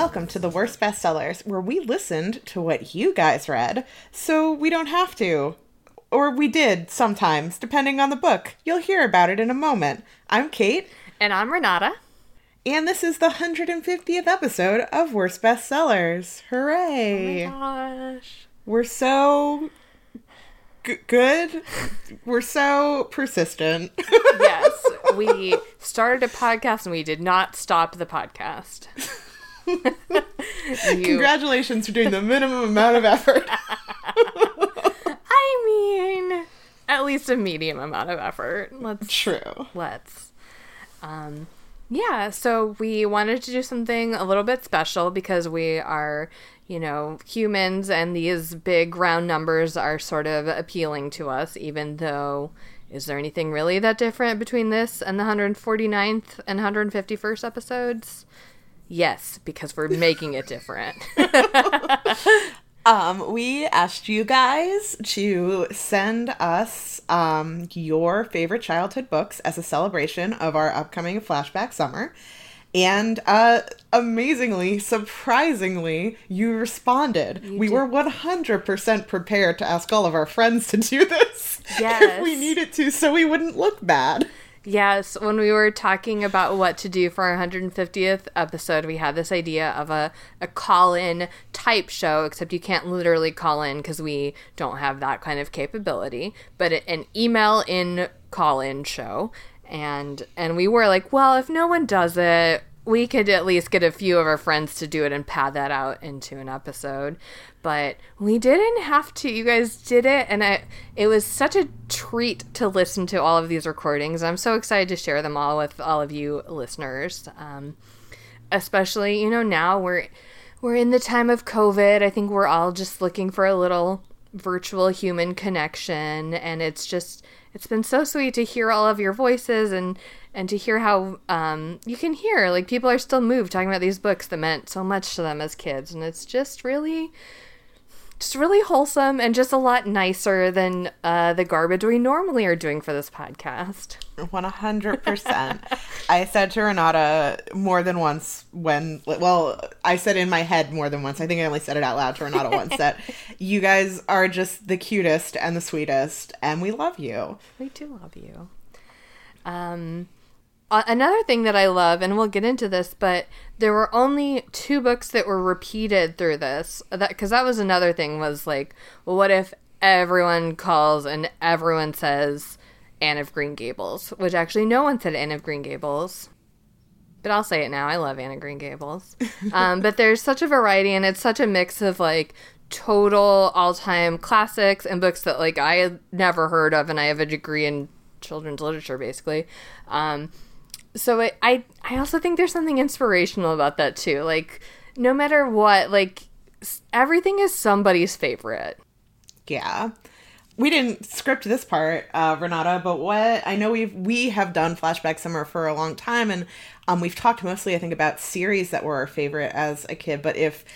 Welcome to the Worst Bestsellers, where we listened to what you guys read, so we don't have to. Or we did sometimes, depending on the book. You'll hear about it in a moment. I'm Kate. And I'm Renata. And this is the 150th episode of Worst Bestsellers. Hooray! Oh my gosh. We're so g- good. We're so persistent. yes, we started a podcast and we did not stop the podcast. Congratulations for doing the minimum amount of effort. I mean, at least a medium amount of effort. Let's True. let's. Um, yeah, so we wanted to do something a little bit special because we are, you know, humans and these big round numbers are sort of appealing to us, even though. Is there anything really that different between this and the 149th and 151st episodes? Yes, because we're making it different. Um, we asked you guys to send us um, your favorite childhood books as a celebration of our upcoming flashback summer. And uh, amazingly, surprisingly, you responded. we did. were 100% prepared to ask all of our friends to do this if we needed to, so we wouldn't look bad. Yes, when we were talking about what to do for our 150th episode, we had this idea of a, a call in type show, except you can't literally call in because we don't have that kind of capability, but an email in call in show. And and we were like, well, if no one does it, we could at least get a few of our friends to do it and pad that out into an episode. But we didn't have to. You guys did it, and I, it was such a treat to listen to all of these recordings. I'm so excited to share them all with all of you listeners. Um, especially, you know, now we're we're in the time of COVID. I think we're all just looking for a little virtual human connection, and it's just it's been so sweet to hear all of your voices and and to hear how um, you can hear like people are still moved talking about these books that meant so much to them as kids, and it's just really just really wholesome and just a lot nicer than uh, the garbage we normally are doing for this podcast. 100%. I said to Renata more than once when, well, I said in my head more than once. I think I only said it out loud to Renata once that you guys are just the cutest and the sweetest, and we love you. We do love you. Um, another thing that I love, and we'll get into this, but there were only two books that were repeated through this. That because that was another thing was like, well, what if everyone calls and everyone says Anne of Green Gables, which actually no one said Anne of Green Gables. But I'll say it now. I love Anna Green Gables. Um, but there's such a variety, and it's such a mix of like total all-time classics and books that like I had never heard of, and I have a degree in children's literature, basically. Um, so it, I I also think there's something inspirational about that too. Like no matter what, like everything is somebody's favorite. Yeah. We didn't script this part, uh, Renata, but what I know we've we have done flashback summer for a long time, and um, we've talked mostly, I think, about series that were our favorite as a kid. But if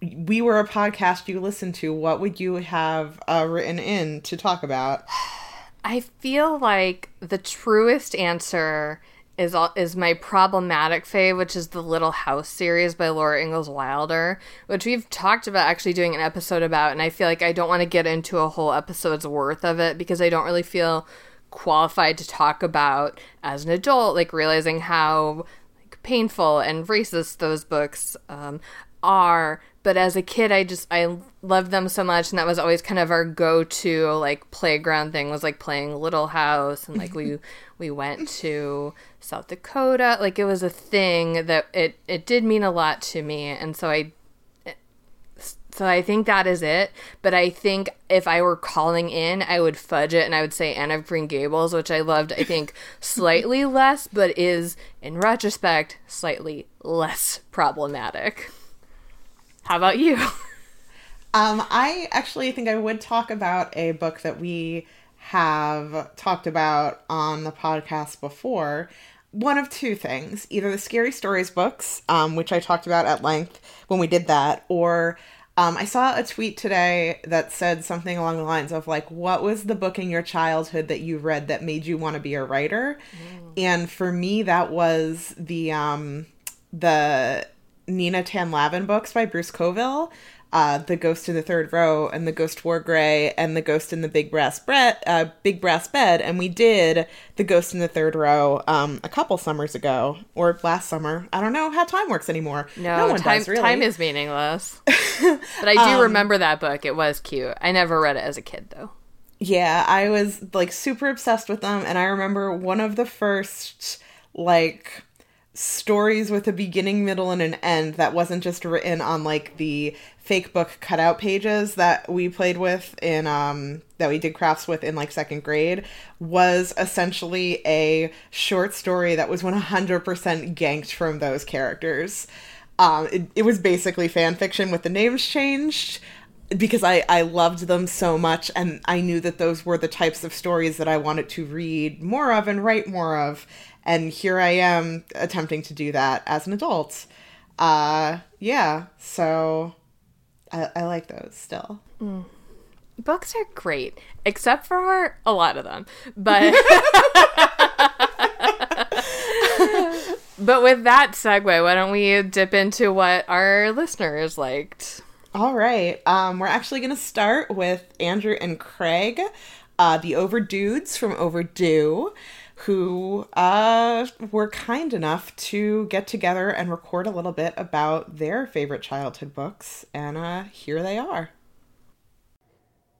we were a podcast you listened to, what would you have uh, written in to talk about? I feel like the truest answer is all, is my problematic fave, which is the Little House series by Laura Ingalls Wilder, which we've talked about actually doing an episode about, and I feel like I don't want to get into a whole episode's worth of it because I don't really feel qualified to talk about as an adult, like realizing how like painful and racist those books um, are. But as a kid, I just I loved them so much, and that was always kind of our go-to like playground thing was like playing Little House, and like we we went to South Dakota. Like it was a thing that it it did mean a lot to me, and so I so I think that is it. But I think if I were calling in, I would fudge it and I would say Anne of Green Gables, which I loved, I think, slightly less, but is, in retrospect, slightly less problematic. How about you? Um, I actually think I would talk about a book that we have talked about on the podcast before. One of two things either the Scary Stories books, um, which I talked about at length when we did that, or um, I saw a tweet today that said something along the lines of, like, what was the book in your childhood that you read that made you want to be a writer? And for me, that was the, um, the Nina Tanleven books by Bruce Coville, uh, The Ghost in the Third Row and The Ghost Wore Gray and The Ghost in the Big Brass Bed, uh, Big Brass Bed, and we did The Ghost in the Third Row um, a couple summers ago or last summer. I don't know how time works anymore. No, one time, does really. time is meaningless. but I do remember that book. It was cute. I never read it as a kid, though. Yeah, I was like super obsessed with them, and I remember one of the first like stories with a beginning, middle, and an end that wasn't just written on like the fake book cutout pages that we played with in um that we did crafts with in like second grade was essentially a short story that was 100% ganked from those characters. Um, it, it was basically fan fiction with the names changed because I, I loved them so much and I knew that those were the types of stories that I wanted to read more of and write more of. And here I am attempting to do that as an adult. Uh, yeah, so I, I like those still. Books are great, except for a lot of them. But But with that segue, why don't we dip into what our listeners liked? All right. Um, we're actually going to start with Andrew and Craig, uh, the Overdudes from Overdue, who uh, were kind enough to get together and record a little bit about their favorite childhood books. And uh, here they are.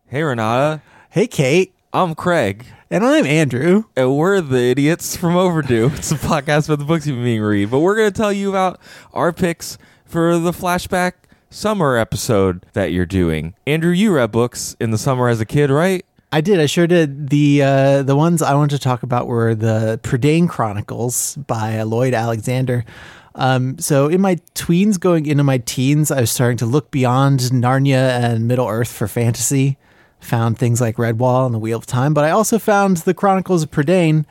Hey, Renata. Hey, Kate. I'm Craig, And I'm Andrew. and we're the idiots from Overdue. It's a podcast about the books you've been meaning to read, but we're going to tell you about our picks for the flashback summer episode that you're doing. Andrew, you read books in the summer as a kid, right? I did. I sure did. The uh, the ones I wanted to talk about were the Prydain Chronicles by Lloyd Alexander. Um, so in my tweens, going into my teens, I was starting to look beyond Narnia and Middle Earth for fantasy. Found things like Redwall and the Wheel of Time, but I also found the Chronicles of Prydain,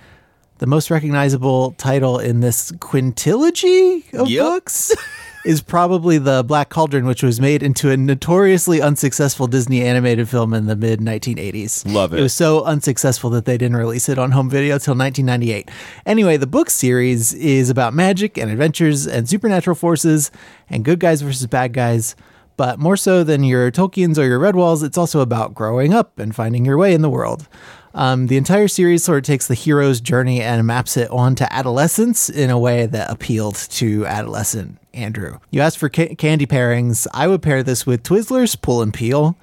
the most recognizable title in this quintilogy of Yep. books. Is probably the Black Cauldron, which was made into a notoriously unsuccessful Disney animated film in the mid 1980s. Love it. It was so unsuccessful that they didn't release it on home video till 1998. Anyway, the book series is about magic and adventures and supernatural forces and good guys versus bad guys. But more so than your Tolkien's or your Redwalls, it's also about growing up and finding your way in the world. Um, the entire series sort of takes the hero's journey and maps it onto adolescence in a way that appealed to adolescent Andrew. You asked for ca- candy pairings. I would pair this with Twizzlers Pull and Peel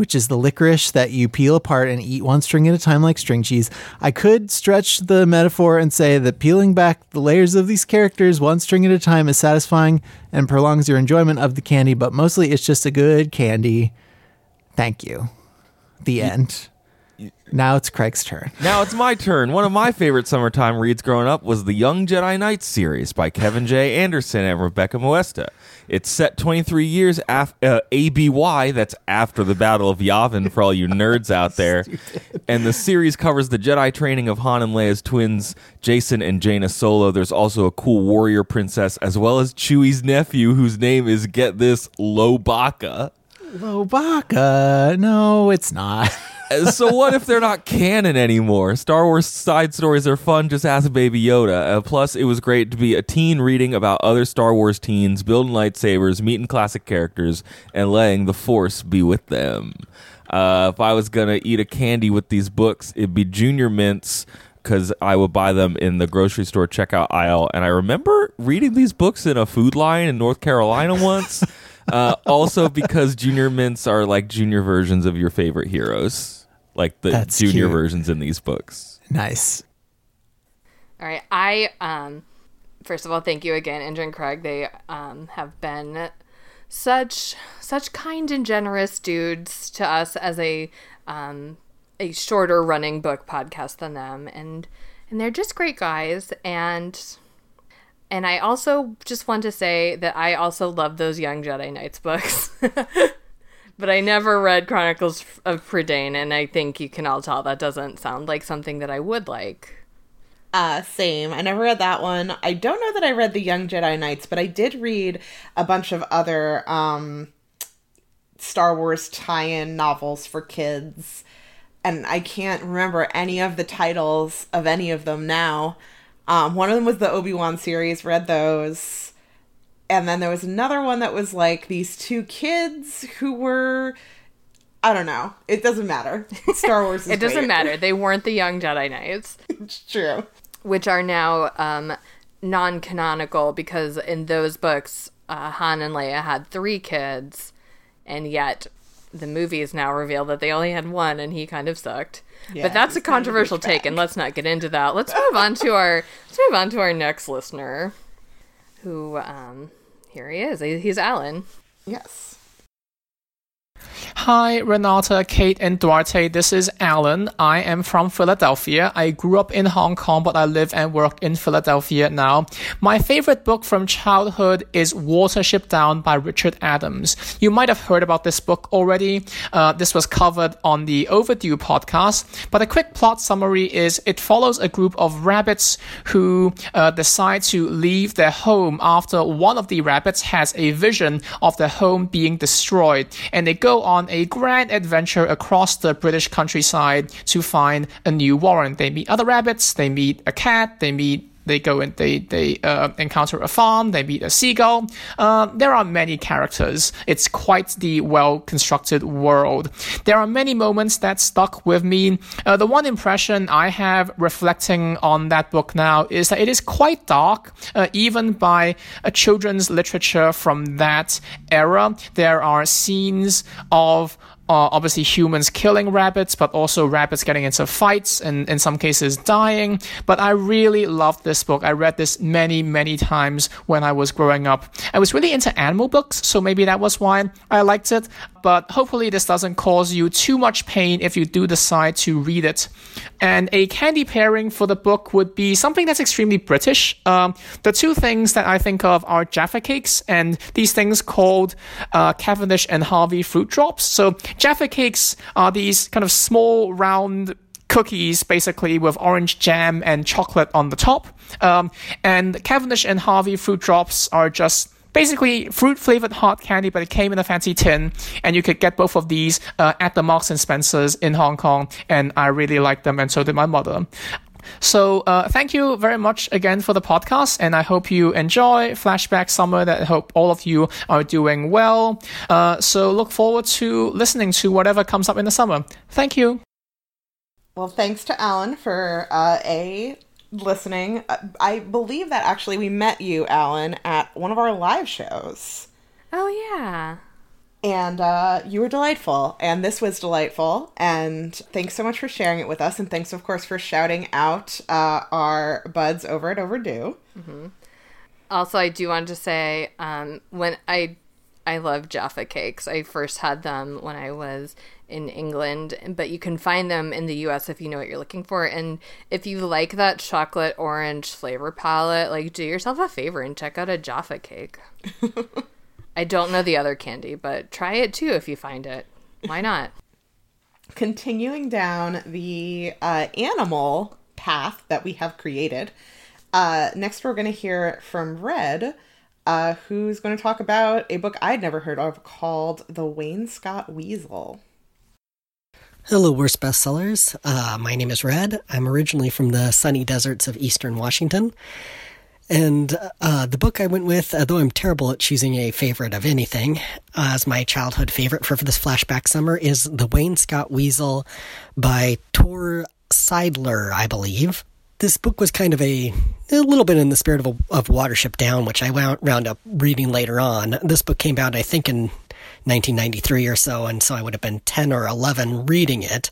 which is the licorice that you peel apart and eat one string at a time like string cheese. I could stretch the metaphor and say that peeling back the layers of these characters one string at a time is satisfying and prolongs your enjoyment of the candy, but mostly it's just a good candy. Thank you. The end. Now it's Craig's turn. Now it's my turn. One of my favorite summertime reads growing up was the Young Jedi Knights series by Kevin J. Anderson and Rebecca Moesta. It's set 23 years af- uh, ABY, that's after the Battle of Yavin for all you nerds out there. and the series covers the Jedi training of Han and Leia's twins, Jacen and Jaina Solo. There's also a cool warrior princess, as well as Chewie's nephew, whose name is, get this, Lowbacca. Lowbacca. No, it's not. so what if they're not canon anymore? Star Wars side stories are fun. Just ask Baby Yoda. Uh, plus, it was great to be a teen reading about other Star Wars teens, building lightsabers, meeting classic characters, and letting the Force be with them. Uh, if I was gonna eat a candy with these books, it'd be Junior Mints because I would buy them in the grocery store checkout aisle. And I remember reading these books in a food line in North Carolina once. Uh, also, because Junior Mints are like junior versions of your favorite heroes, like the That's junior cute. versions in these books. nice. All right. I um first of all, thank you again, Andrew and Craig. They um have been such such kind and generous dudes to us as a um a shorter running book podcast than them and and they're just great guys and and I also just want to say that I also love those Young Jedi Knights books. but I never read Chronicles of Prydain and I think you can all tell that doesn't sound like something that I would like. Uh, same. I never read that one. I don't know that I read the Young Jedi Knights, but I did read a bunch of other um, Star Wars tie-in novels for kids, and I can't remember any of the titles of any of them now. Um, one of them was the Obi Wan series. Read those. and then there was another one that was like these two kids who were I don't know. It doesn't matter. Star Wars is It doesn't great. matter. They weren't the young Jedi Knights, It's true. which are now um, non canonical because in those books, uh, Han and Leia had three kids, and yet the movies now reveal that they only had one and he kind of sucked. Yeah, but that's a controversial take, and let's not get into that. Let's move on to our let's move on to our next listener, who um, here he is. He's Alan. Yes. Hi, Renata, Kate, and Duarte. This is Alan. I am from Philadelphia. I grew up in Hong Kong, but I live and work in Philadelphia now. My favorite book from childhood is Watership Down by Richard Adams. You might have heard about this book already. Uh, this was covered on the Overdue podcast, but a quick plot summary is it follows a group of rabbits who uh, decide to leave their home after one of the rabbits has a vision of their home being destroyed, and they go on a grand adventure across the British countryside to find a new warren. They meet other rabbits, they meet a cat, they meet they go and they they uh, encounter a farm. They meet a seagull. Uh, there are many characters. It's quite the well constructed world. There are many moments that stuck with me. Uh, the one impression I have reflecting on that book now is that it is quite dark, uh, even by children's literature from that era. There are scenes of obviously humans killing rabbits, but also rabbits getting into fights and in some cases dying. But I really loved this book. I read this many, many times when I was growing up. I was really into animal books, so maybe that was why I liked it. But hopefully, this doesn't cause you too much pain if you do decide to read it. And a candy pairing for the book would be something that's extremely British. Um, the two things that I think of are Jaffa cakes and these things called uh, Cavendish and Harvey fruit drops. So Jaffa cakes are these kind of small, round cookies, basically with orange jam and chocolate on the top. Um, and Cavendish and Harvey fruit drops are just basically fruit flavored hot candy, but it came in a fancy tin, and you could get both of these uh, at the Marks and Spencers in Hong Kong, and I really liked them, and so did my mother. So uh, thank you very much again for the podcast, and I hope you enjoy Flashback Summer. That I hope all of you are doing well. Uh, so look forward to listening to whatever comes up in the summer. Thank you. Well, thanks to Alan for uh, a listening. Uh, I believe that actually we met you, Alan, at one of our live shows, Oh yeah. and uh, you were delightful, and this was delightful. And thanks so much for sharing it with us, and thanks, of course, for shouting out uh, our buds over at Overdue. Also, I do want to say um, when I I love Jaffa cakes. I first had them when I was in England, but you can find them in the US if you know what you're looking for. And if you like that chocolate orange flavor palette, like do yourself a favor and check out a Jaffa cake. I don't know the other candy, but try it too if you find it. Why not? continuing down the uh, animal path that we have created. Uh, next, we're going to hear from Red, uh, who's going to talk about a book I'd never heard of called The Wainscott Weasel. Hello, worst bestsellers. Uh, my name is Red. I'm originally from the sunny deserts of eastern Washington. And uh, the book I went with, although I'm terrible at choosing a favorite of anything, uh, as my childhood favorite for, for this flashback summer, is The Wainscott Weasel by Tor Seidler, I believe. This book was kind of a, a little bit in the spirit of, a, of Watership Down, which I wound, wound up reading later on. This book came out, I think, in 1993 or so, and so I would have been 10 or 11 reading it.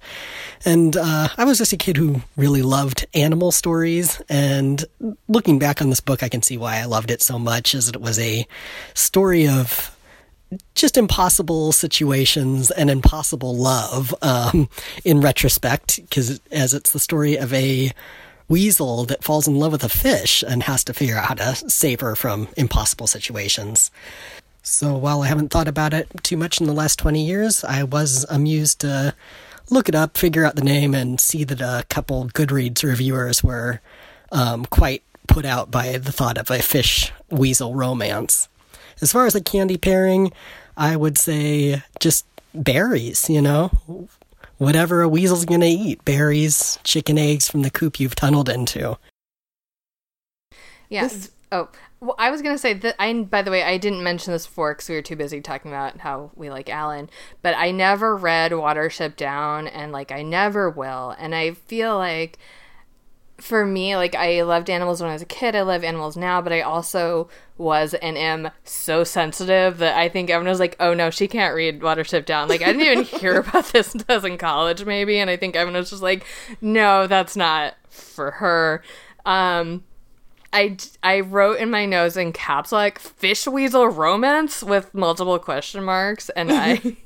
And uh, I was just a kid who really loved animal stories. And looking back on this book, I can see why I loved it so much, as it was a story of just impossible situations and impossible love um, in retrospect, because as it's the story of a weasel that falls in love with a fish and has to figure out how to save her from impossible situations. So while I haven't thought about it too much in the last 20 years, I was amused to look it up, figure out the name, and see that a couple Goodreads reviewers were um, quite put out by the thought of a fish weasel romance. As far as a candy pairing, I would say just berries, you know? Whatever a weasel's gonna eat berries, chicken eggs from the coop you've tunneled into. Yes. This- oh, Well, I was gonna say that. I by the way, I didn't mention this before because we were too busy talking about how we like Alan. But I never read Watership Down, and like I never will. And I feel like for me, like I loved animals when I was a kid. I love animals now, but I also was and am so sensitive that I think everyone was like, "Oh no, she can't read Watership Down." Like I didn't even hear about this until I was in college, maybe, and I think everyone was just like, "No, that's not for her." Um, I, I wrote in my notes in caps like fish weasel romance with multiple question marks and I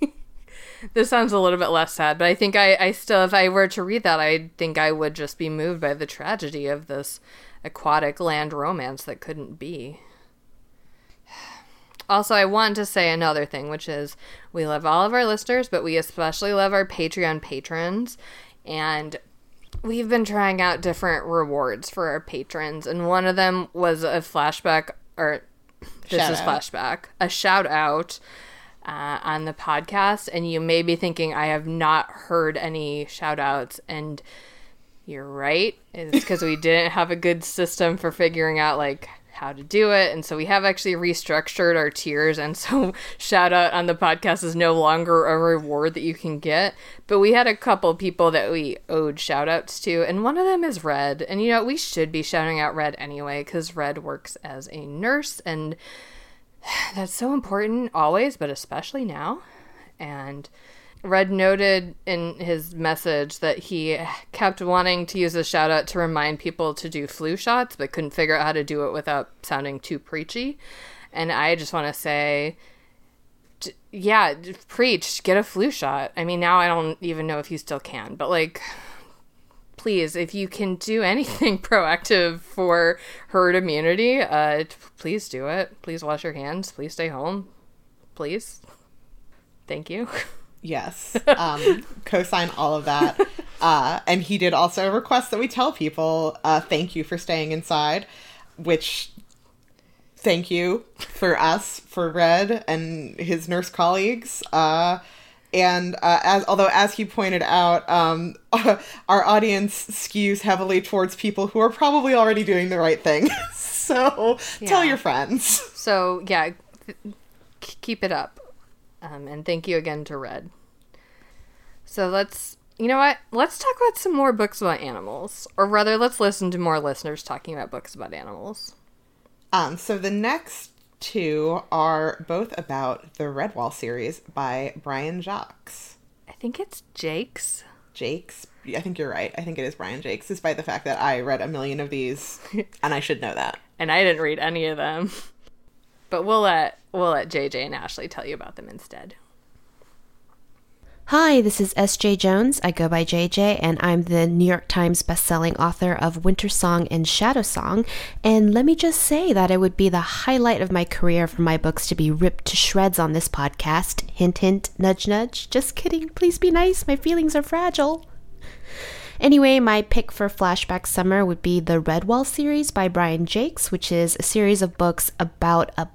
this sounds a little bit less sad but I think I, I still if I were to read that I think I would just be moved by the tragedy of this aquatic land romance that couldn't be. Also, I want to say another thing, which is we love all of our listeners, but we especially love our Patreon patrons. And we've been trying out different rewards for our patrons, and one of them was a flashback, or this Shout is out. flashback, a shout out uh, on the podcast. And you may be thinking, I have not heard any shout outs. And you're right. It's because we didn't have a good system for figuring out, like, how to do it. And so we have actually restructured our tiers. And so shout out on the podcast is no longer a reward that you can get. But we had a couple people that we owed shout outs to. And one of them is Red. And you know, we should be shouting out Red anyway because Red works as a nurse. And that's so important always, but especially now. And Red noted in his message that he kept wanting to use a shout out to remind people to do flu shots, but couldn't figure out how to do it without sounding too preachy. And I just want to say, yeah, preach, get a flu shot. I mean, now I don't even know if you still can, but like, please, if you can do anything proactive for herd immunity, uh, please do it. Please wash your hands. Please stay home. Please. Thank you. Yes. Um, co-sign all of that. Uh, and he did also request that we tell people, uh, thank you for staying inside, which thank you for us, for Red and his nurse colleagues. Uh, and uh, as although as he pointed out, um, our audience skews heavily towards people who are probably already doing the right thing. so tell your friends. So yeah, th- keep it up, um, and thank you again to Red. So let's, you know what? Let's talk about some more books about animals, or rather, let's listen to more listeners talking about books about animals. Um, so the next two are both about the Redwall series by Brian Jacques. I think it's Jake's. Jakes. I think you're right. I think it is Brian Jakes, despite the fact that I read a million of these, and I should know that. and I didn't read any of them. But we'll let we'll let JJ and Ashley tell you about them instead. Hi, this is S. Jae-Jones. I go by JJ, and I'm the New York Times bestselling author of Wintersong and Shadowsong. And let me just say that it would be the highlight of my career for my books to be ripped to shreds on this podcast. Hint, hint, nudge, nudge. Just kidding. Please be nice. My feelings are fragile. Anyway, my pick for Flashback Summer would be the Redwall series by Brian Jacques, which is a series of books about a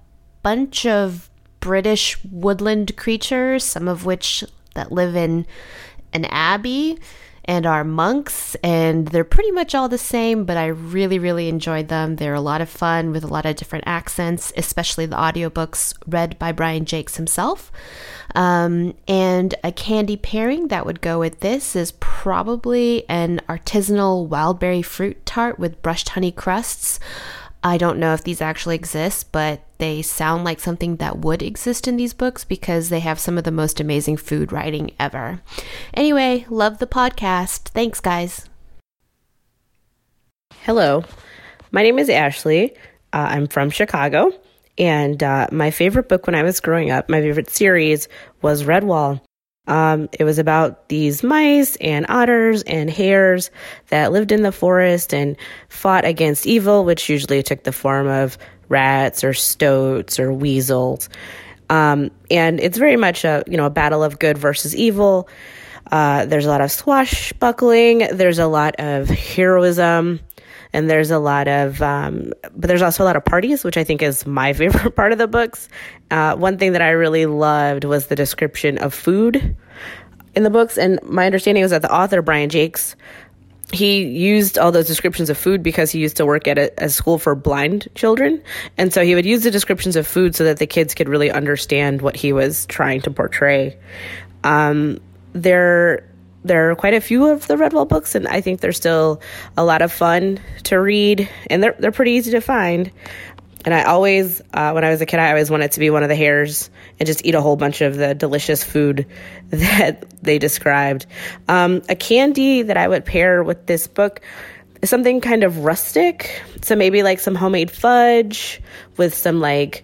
bunch of British woodland creatures, some of which that live in an abbey and are monks, and they're pretty much all the same, but I really, really enjoyed them. They're a lot of fun with a lot of different accents, especially the audiobooks read by Brian Jacques himself. Um, and a candy pairing that would go with this is probably an artisanal wildberry fruit tart with brushed honey crusts. I don't know if these actually exist, but they sound like something that would exist in these books because they have some of the most amazing food writing ever. Anyway, love the podcast. Thanks, guys. Hello, my name is Ashley. Uh, I'm from Chicago, and uh, my favorite book when I was growing up, my favorite series was Redwall. Um, it was about these mice and otters and hares that lived in the forest and fought against evil, which usually took the form of rats or stoats or weasels. Um, and it's very much a you know a battle of good versus evil. Uh, there's a lot of swashbuckling. There's a lot of heroism and there's a lot of um, but there's also a lot of parties which i think is my favorite part of the books uh, one thing that i really loved was the description of food in the books and my understanding was that the author brian jacques he used all those descriptions of food because he used to work at a, a school for blind children. And so he would use the descriptions of food so that the kids could really understand what he was trying to portray. Um, there, there are quite a few of the Redwall books, and I think they're still a lot of fun to read, and they're, they're pretty easy to find. And I always, uh, when I was a kid, I always wanted to be one of the hares and just eat a whole bunch of the delicious food that they described. Um, a candy that I would pair with this book is something kind of rustic. So maybe like some homemade fudge with some like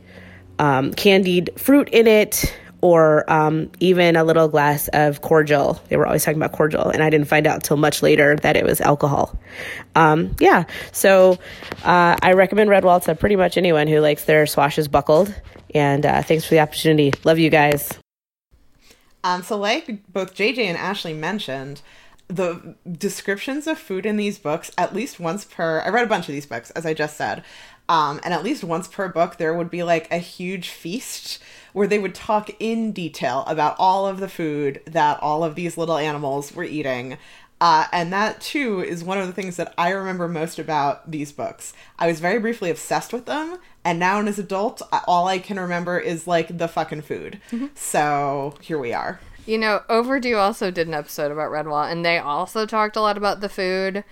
um, candied fruit in it or um, even a little glass of cordial. They were always talking about cordial, and I didn't find out until much later that it was alcohol. Um, yeah, so uh, I recommend Redwall to pretty much anyone who likes their swashes buckled. And uh, thanks for the opportunity. Love you guys. Um, so, like both JJ and Ashley mentioned, the descriptions of food in these books, at least once per, I read a bunch of these books, as I just said, um, and at least once per book, there would be like a huge feast where they would talk in detail about all of the food that all of these little animals were eating. Uh, and that too is one of the things that I remember most about these books. I was very briefly obsessed with them, and now as an adult, all I can remember is like the fucking food. So here we are. You know, Overdue also did an episode about Redwall, and they also talked a lot about the food.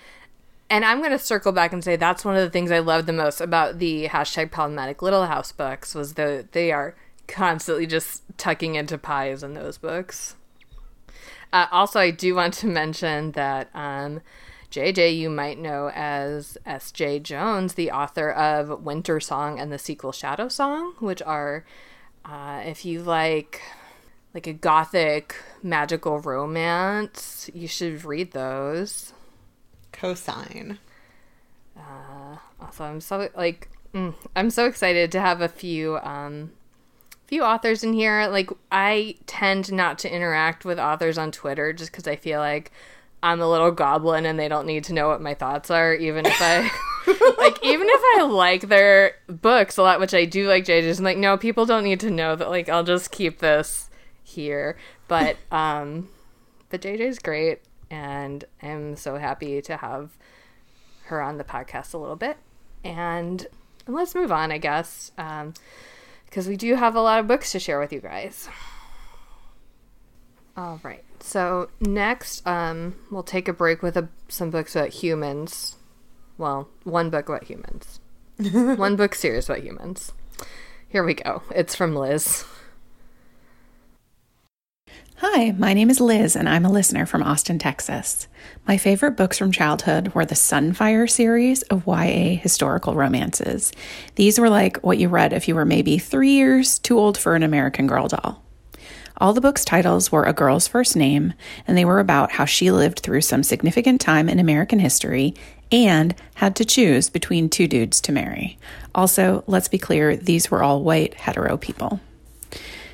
And I'm going to circle back and say that's one of the things I love the most about the hashtag problematic Little House books was that they are constantly just tucking into pies in those books. Uh, also, I do want to mention that um, JJ, you might know as S. Jae-Jones, the author of Wintersong and the sequel Shadowsong, which are, uh, if you like, like a gothic magical romance, you should read those. Co-sign. Uh, Also, I'm so like, mm, I'm so excited to have a few um, few authors in here. Like, I tend not to interact with authors on Twitter just because I feel like I'm a little goblin and they don't need to know what my thoughts are, even if I like, even if I like their books a lot, which I do like JJ's. I'm like, no, people don't need to know that. Like, I'll just keep this here. But um, but JJ's great, and I'm so happy to have her on the podcast a little bit. And let's move on, I guess, because we do have a lot of books to share with you guys. All right. So next, um, we'll take a break with a, some books about humans. Well, one book about humans. one book series about humans. Here we go. It's from Liz. Hi, my name is Liz, and I'm a listener from Austin, Texas. My favorite books from childhood were the Sunfire series of YA historical romances. These were like what you read if you were maybe three years too old for an American Girl doll. All the books' titles were a girl's first name, and they were about how she lived through some significant time in American history and had to choose between two dudes to marry. Also, let's be clear, these were all white, hetero people.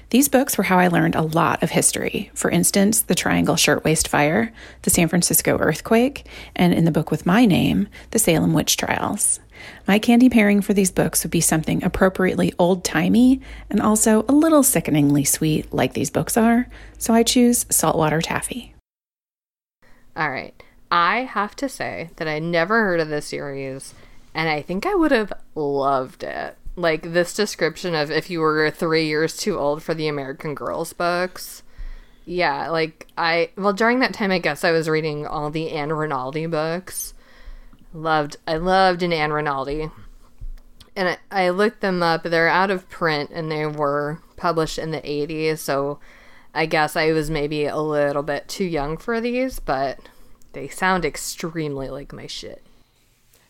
These books were how I learned a lot of history. For instance, the Triangle Shirtwaist Fire, the San Francisco earthquake, and in the book with my name, the Salem Witch Trials. My candy pairing for these books would be something appropriately old timey and also a little sickeningly sweet, like these books are, so I choose Saltwater Taffy. All right. I have to say that I never heard of this series, and I think I would have loved it. Like this description of if you were three years too old for the American Girls books. Yeah, like I well during that time I guess I was reading all the Ann Rinaldi books. Loved I loved an Ann Rinaldi. And I, I looked them up. They're out of print and they were published in the 80s, so I guess I was maybe a little bit too young for these, but they sound extremely like my shit.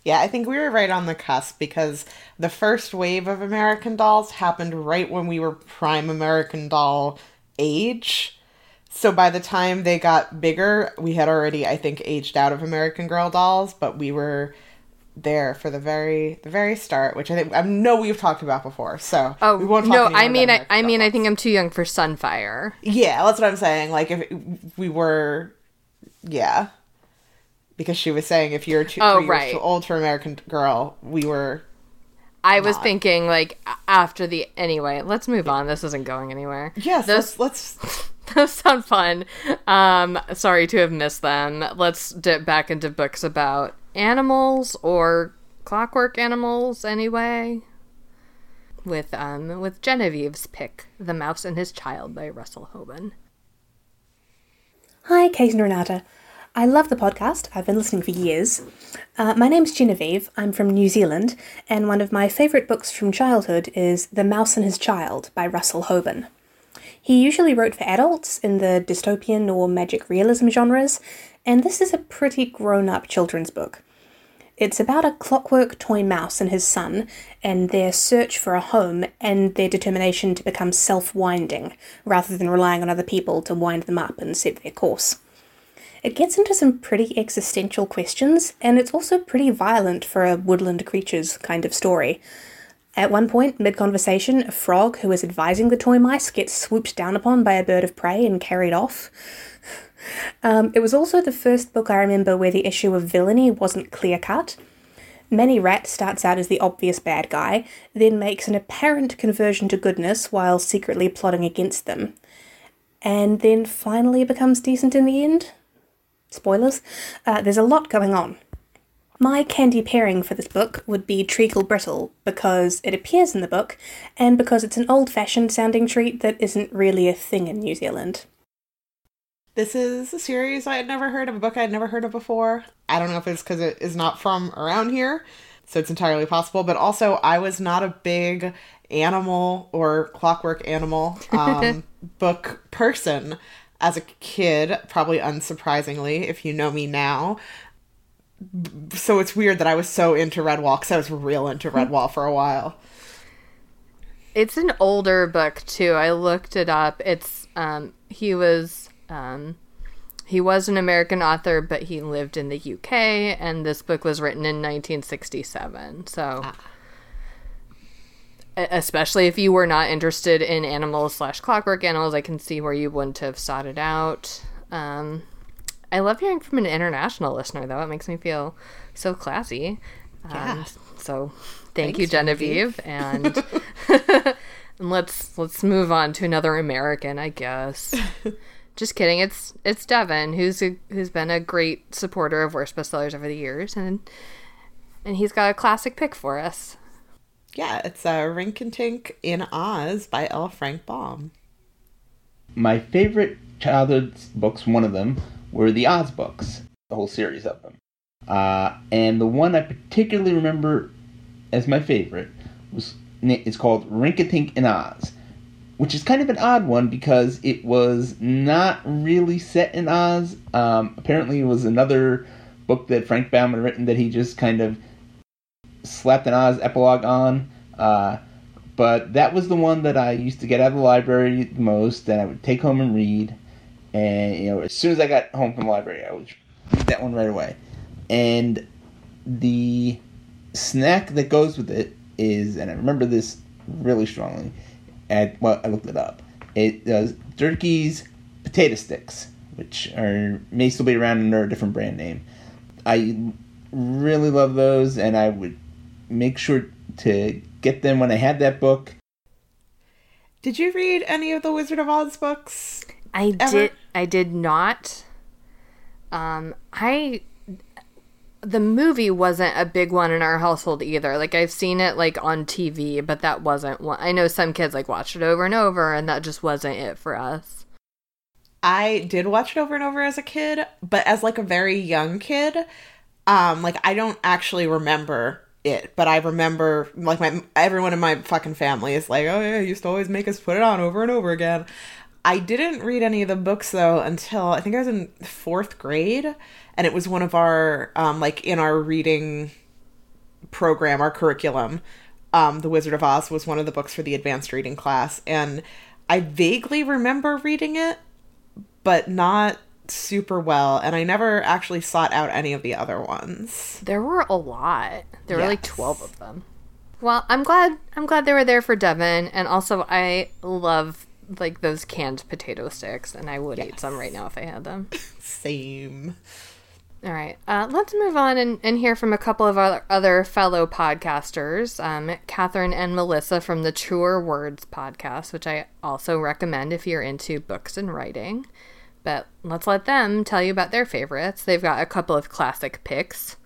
Yeah, I think we were right on the cusp because the first wave of American Dolls happened right when we were prime American Doll age. So by the time they got bigger, we had already, I think, aged out of American Girl dolls, but we were there for the very the very start, which I think I know we've talked about before. So Oh we won't talk no, I mean, I, I mean, I think I'm too young for Sunfire. yeah, that's what I'm saying. Like if we were, yeah, because she was saying if you're too, Oh, three years right. too old for American Girl, we were. I was Not. thinking like after the anyway. Let's move on. This isn't going anywhere. Yes, This- let's, let's Those sound fun. Um, sorry to have missed them. Let's dip back into books about animals or clockwork animals anyway. With um with Genevieve's pick, The Mouse and His Child by Russell Hoban. Hi, Kate and Renata. I love the podcast. I've been listening for years. Uh, my name's Genevieve. I'm from New Zealand, and one of my favourite books from childhood is The Mouse and His Child by Russell Hoban. He usually wrote for adults in the dystopian or magic realism genres, and this is a pretty grown up children's book. It's about a clockwork toy mouse and his son, and their search for a home and their determination to become self winding, rather than relying on other people to wind them up and set their course. It gets into some pretty existential questions, and it's also pretty violent for a woodland creatures kind of story. At one point, mid conversation, a frog who is advising the toy mice gets swooped down upon by a bird of prey and carried off. Um, it was also the first book I remember where the issue of villainy wasn't clear cut. Manny Rat starts out as the obvious bad guy, then makes an apparent conversion to goodness while secretly plotting against them, and then finally becomes decent in the end. Spoilers. Uh, there's a lot going on. My candy pairing for this book would be Treacle Brittle because it appears in the book and because it's an old fashioned sounding treat that isn't really a thing in New Zealand. This is a series I had never heard of, a book I had never heard of before. I don't know if it's because it is not from around here, so it's entirely possible. But also, I was not a big animal or clockwork animal um, book person as a kid, probably unsurprisingly, if you know me now. So it's weird that I was so into Redwall because I was real into Redwall for a while. It's an older book too. I looked it up. It's um he was um he was an American author, but he lived in the UK, and this book was written in 1967. So, E- especially if you were not interested in animals slash clockwork animals, I can see where you wouldn't have sought it out. Um, I love hearing from an international listener, though. It makes me feel so classy. Yeah. Um, so, thank you, Thanks, Genevieve, and and let's let's move on to another American, I guess. Just kidding. It's it's Devin, who's a, who's been a great supporter of worst bestsellers over the years, and and he's got a classic pick for us. Yeah, it's uh, Rinkitink in Oz by L. Frank Baum. my favorite childhood books, one of them, were the Oz books, the whole series of them. Uh, and the one I particularly remember as my favorite was is called Rinkitink in Oz, which is kind of an odd one because it was not really set in Oz. Um, apparently, it was another book that Frank Baum had written that he just kind of slapped an Oz epilogue on. Uh, but that was the one that I used to get out of the library the most, and I would take home and read. And you know, as soon as I got home from the library, I would read that one right away. And the snack that goes with it is, and I remember this really strongly. At well, I looked it up. It does Durkee's potato sticks, which are may still be around under a different brand name. I really love those, and I would make sure to get them when I had that book. Did you read any of the Wizard of Oz books? I Ever? did. I did not. Um, I the movie wasn't a big one in our household either. Like I've seen it like on TV, but that wasn't one. I know some kids like watched it over and over, and that just wasn't it for us. I did watch it over and over as a kid, but as like a very young kid, um, like I don't actually remember it, but I remember like my everyone in my fucking family is like, oh yeah, used to always make us put it on over and over again. I didn't read any of the books though until I think I was in fourth grade, and it was one of our um, like in our reading program, our curriculum. Um, the Wizard of Oz was one of the books for the advanced reading class, and I vaguely remember reading it, but not super well. And I never actually sought out any of the other ones. There were a lot. There were like twelve of them. Well, I'm glad. I'm glad they were there for Devin, and also I love like those canned potato sticks, and I would eat some right now if I had them. Same. All right, uh, let's move on and, and hear from a couple of our other fellow podcasters, um, Kathryn and Melissa from the Truer Words podcast, which I also recommend if you're into books and writing. But let's let them tell you about their favorites. They've got a couple of classic picks.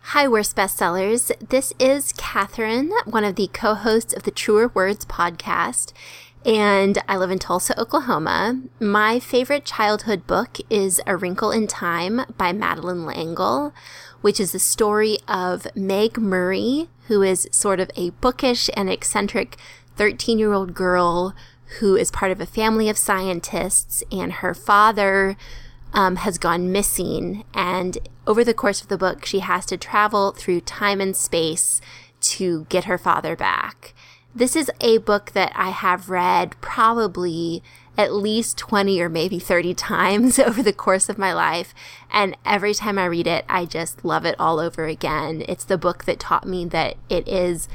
Hi, Worst Bestsellers. This is Kathryn, one of the co hosts of the Truer Words podcast, and I live in Tulsa, Oklahoma. My favorite childhood book is A Wrinkle in Time by Madeleine L'Engle, which is the story of Meg Murray, who is sort of a bookish and eccentric 13 year old girl who is part of a family of scientists, and her father um, has gone missing. And over the course of the book, she has to travel through time and space to get her father back. This is a book that I have read probably at least 20 or maybe 30 times over the course of my life. And every time I read it, I just love it all over again. It's the book that taught me that it is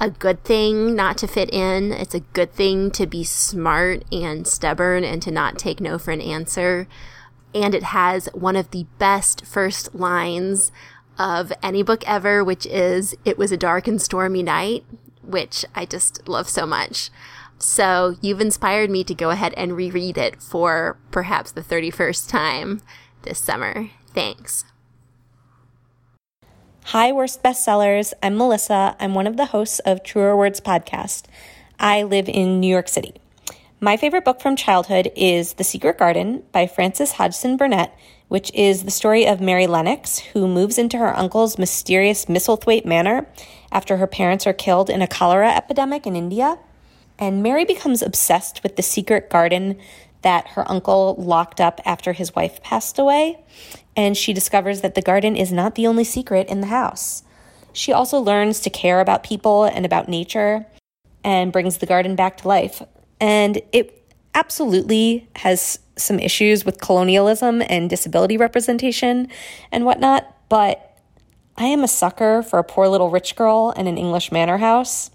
a good thing not to fit in. It's a good thing to be smart and stubborn and to not take no for an answer. And it has one of the best first lines of any book ever, which is, It was a dark and stormy night, which I just love so much. So you've inspired me to go ahead and reread it for perhaps the 31st time this summer. Thanks. Hi, Worst Bestsellers. I'm Melissa. I'm one of the hosts of Truer Words podcast. I live in New York City. My favorite book from childhood is The Secret Garden by Frances Hodgson Burnett, which is the story of Mary Lennox, who moves into her uncle's mysterious Misselthwaite Manor after her parents are killed in a cholera epidemic in India. And Mary becomes obsessed with the secret garden that her uncle locked up after his wife passed away. And she discovers that the garden is not the only secret in the house. She also learns to care about people and about nature and brings the garden back to life. And it absolutely has some issues with colonialism and disability representation and whatnot, but I am a sucker for a poor little rich girl in an English manor house.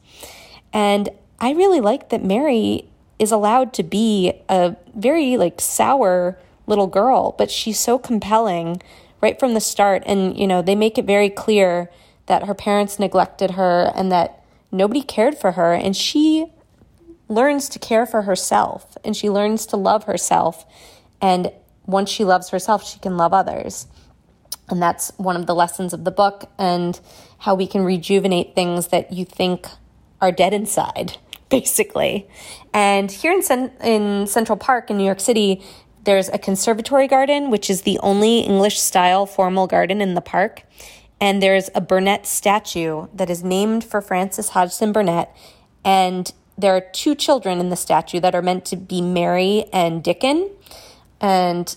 And I really like that Mary is allowed to be a very like sour little girl, but she's so compelling right from the start. And, you know, they make it very clear that her parents neglected her and that nobody cared for her. And she learns to care for herself and she learns to love herself. And once she loves herself, she can love others. And that's one of the lessons of the book and how we can rejuvenate things that you think are dead inside, basically. And here in, in Central Park in New York City, there's a conservatory garden, which is the only English style formal garden in the park. And there's a Burnett statue that is named for Frances Hodgson Burnett. And there are two children in the statue that are meant to be Mary and Dickon. And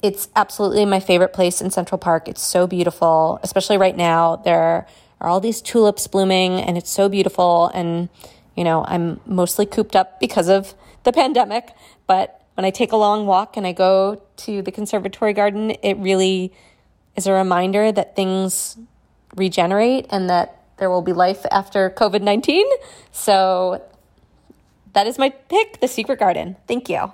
it's absolutely my favorite place in Central Park. It's so beautiful, especially right now. There are all these tulips blooming, and it's so beautiful. And, you know, I'm mostly cooped up because of the pandemic. But when I take a long walk and I go to the conservatory garden, it really is a reminder that things regenerate and that there will be life after COVID 19. So that is my pick, The Secret Garden. Thank you.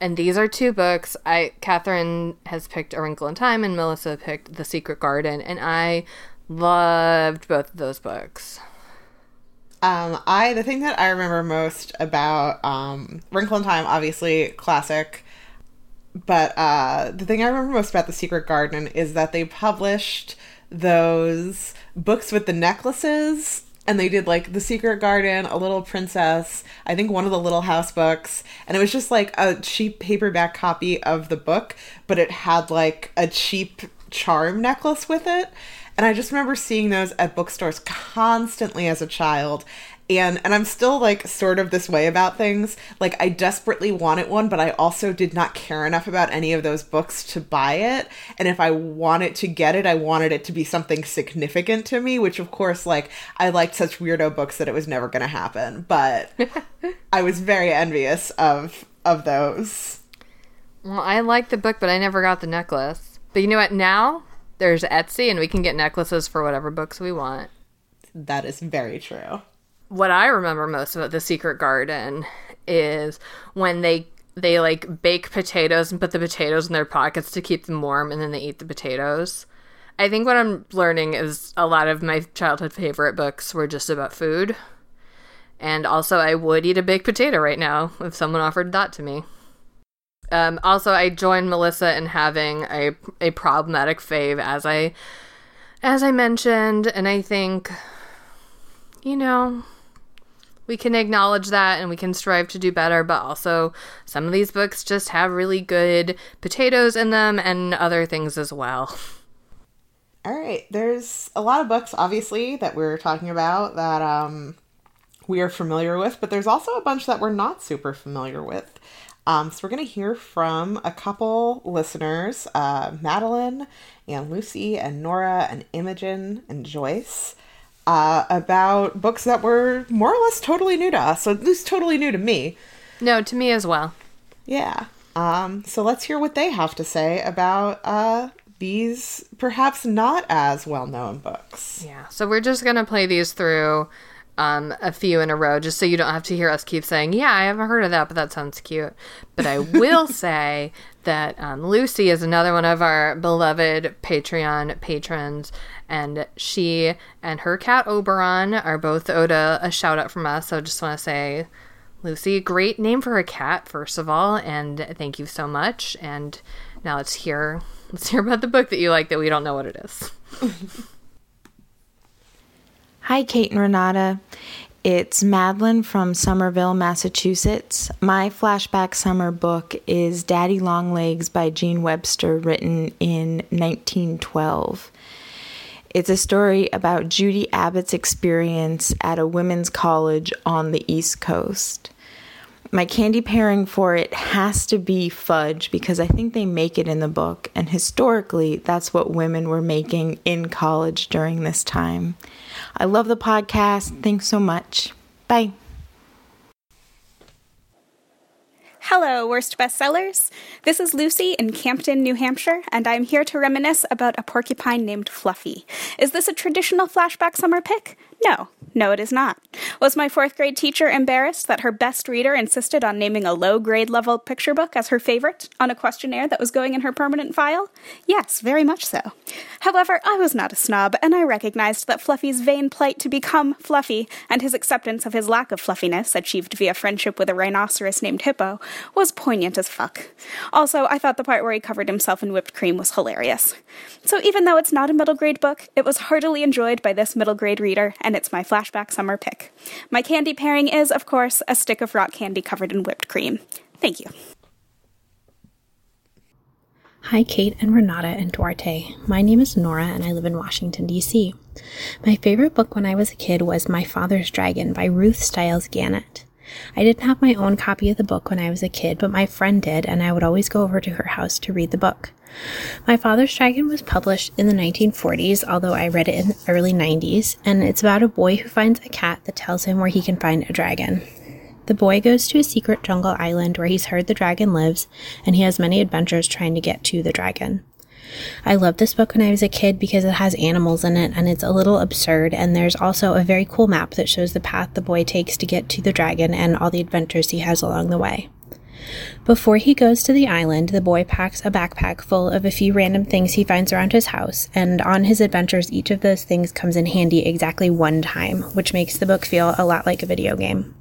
And these are two books. I Kathryn has picked A Wrinkle in Time and Melissa picked The Secret Garden, and I loved both of those books. Um, I the thing that I remember most about um, Wrinkle in Time, obviously classic, but uh, the thing I remember most about The Secret Garden is that they published those books with the necklaces and they did like The Secret Garden, A Little Princess, I think one of the Little House books, and it was just like a cheap paperback copy of the book, but it had like a cheap charm necklace with it. And I just remember seeing those at bookstores constantly as a child. And and I'm still like sort of this way about things. Like I desperately wanted one, but I also did not care enough about any of those books to buy it. And if I wanted to get it, I wanted it to be something significant to me, which of course like I liked such weirdo books that it was never going to happen. But I was very envious of of those. Well, I liked the book, but I never got the necklace. But you know what? Now there's Etsy, and we can get necklaces for whatever books we want. That is very true. What I remember most about The Secret Garden is when they they like bake potatoes and put the potatoes in their pockets to keep them warm and then they eat the potatoes. I think what I'm learning is a lot of my childhood favorite books were just about food. And also, I would eat a baked potato right now if someone offered that to me. Um, also, I joined Melissa in having a a problematic fave, as I as I mentioned, and I think you know we can acknowledge that and we can strive to do better, but also some of these books just have really good potatoes in them and other things as well. All right, there's a lot of books, obviously, that we're talking about that um, we are familiar with, but there's also a bunch that we're not super familiar with. Um, so we're going to hear from a couple listeners, uh, Madeline and Lucy and Nora and Imogen and Joyce uh, about books that were more or less totally new to us, So at least totally new to me. No, to me as well. Yeah. Um, so let's hear what they have to say about uh, these perhaps not as well known books. Yeah. So we're just going to play these through um, a few in a row just so you don't have to hear us keep saying, Yeah, I haven't heard of that, but that sounds cute. But I will say that um, Lucy is another one of our beloved Patreon patrons and she and her cat Oberon are both owed a, a shout out from us. So I just want to say, Lucy, great name for a cat, first of all, and thank you so much. And now let's hear let's hear about the book that you like that we don't know what it is. Hi, Kate and Renata. It's Madeline from Somerville, Massachusetts. My flashback summer book is Daddy Long Legs by Jean Webster, written in 1912. It's a story about Judy Abbott's experience at a women's college on the East Coast. My candy pairing for it has to be fudge because I think they make it in the book, and historically, that's what women were making in college during this time. I love the podcast. Thanks so much. Bye. Hello, Worst Bestsellers. This is Lucy in Campton, New Hampshire, and I'm here to reminisce about a porcupine named Fluffy. Is this a traditional flashback summer pick? No, no, it is not. Was my fourth grade teacher embarrassed that her best reader insisted on naming a low grade level picture book as her favorite on a questionnaire that was going in her permanent file? Yes, very much so. However, I was not a snob, and I recognized that Fluffy's vain plight to become Fluffy and his acceptance of his lack of fluffiness, achieved via friendship with a rhinoceros named Hippo, was poignant as fuck. Also, I thought the part where he covered himself in whipped cream was hilarious. So even though it's not a middle grade book, it was heartily enjoyed by this middle grade reader, and it's my flashback summer pick. My candy pairing is, of course, a stick of rock candy covered in whipped cream. Thank you. Hi, Kate and Renata and Duarte. My name is Nora and I live in Washington, D.C. My favorite book when I was a kid was My Father's Dragon by Ruth Stiles Gannett. I didn't have my own copy of the book when I was a kid, but my friend did, and I would always go over to her house to read the book. My Father's Dragon was published in the 1940s, although I read it in the early 90s, and it's about a boy who finds a cat that tells him where he can find a dragon. The boy goes to a secret jungle island where he's heard the dragon lives, and he has many adventures trying to get to the dragon. I loved this book when I was a kid because it has animals in it and it's a little absurd. And there's also a very cool map that shows the path the boy takes to get to the dragon and all the adventures he has along the way. Before he goes to the island, the boy packs a backpack full of a few random things he finds around his house, and on his adventures, each of those things comes in handy exactly one time, which makes the book feel a lot like a video game.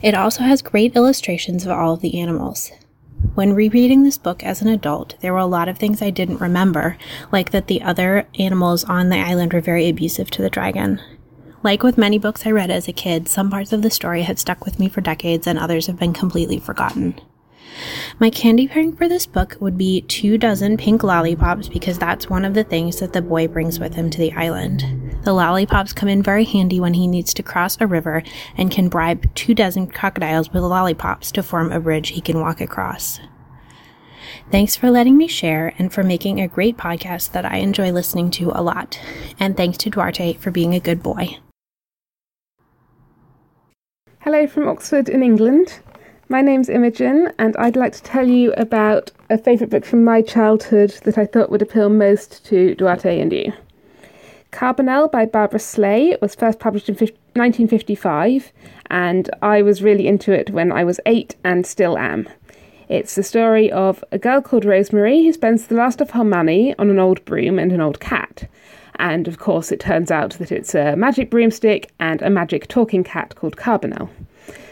It also has great illustrations of all of the animals. When rereading this book as an adult, there were a lot of things I didn't remember, like that the other animals on the island were very abusive to the dragon. Like with many books I read as a kid, some parts of the story have stuck with me for decades and others have been completely forgotten. My candy pairing for this book would be two dozen pink lollipops because that's one of the things that the boy brings with him to the island. The lollipops come in very handy when he needs to cross a river and can bribe two dozen crocodiles with lollipops to form a bridge he can walk across. Thanks for letting me share and for making a great podcast that I enjoy listening to a lot. And thanks to Duarte for being a good boy. Hello from Oxford in England. My name's Imogen, and I'd like to tell you about a favourite book from my childhood that I thought would appeal most to Duarte and you. Carbonel by Barbara Sleigh was first published in 1955, and I was really into it when I was eight and still am. It's the story of a girl called Rosemary who spends the last of her money on an old broom and an old cat. And of course, it turns out that it's a magic broomstick and a magic talking cat called Carbonel.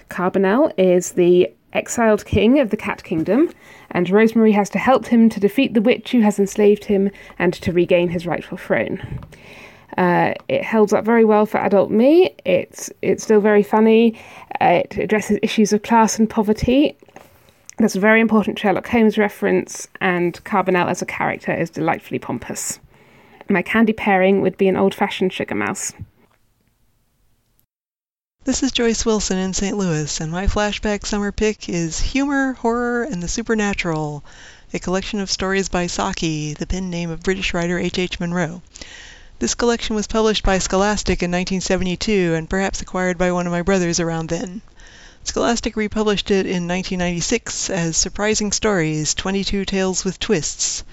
Carbonel is the exiled king of the Cat Kingdom, and Rosemary has to help him to defeat the witch who has enslaved him and to regain his rightful throne. Uh, it holds up very well for adult me. It's it's still very funny. Uh, it addresses issues of class and poverty. There's a very important Sherlock Holmes reference, and Carbonel as a character is delightfully pompous. My candy pairing would be an old-fashioned sugar mouse. This is Joyce Wilson in St. Louis, and my flashback summer pick is Humor, Horror, and the Supernatural, a collection of stories by Saki, the pen name of British writer H. H. Munro. This collection was published by Scholastic in 1972 and perhaps acquired by one of my brothers around then. Scholastic republished it in 1996 as Surprising Stories 22 Tales with Twists.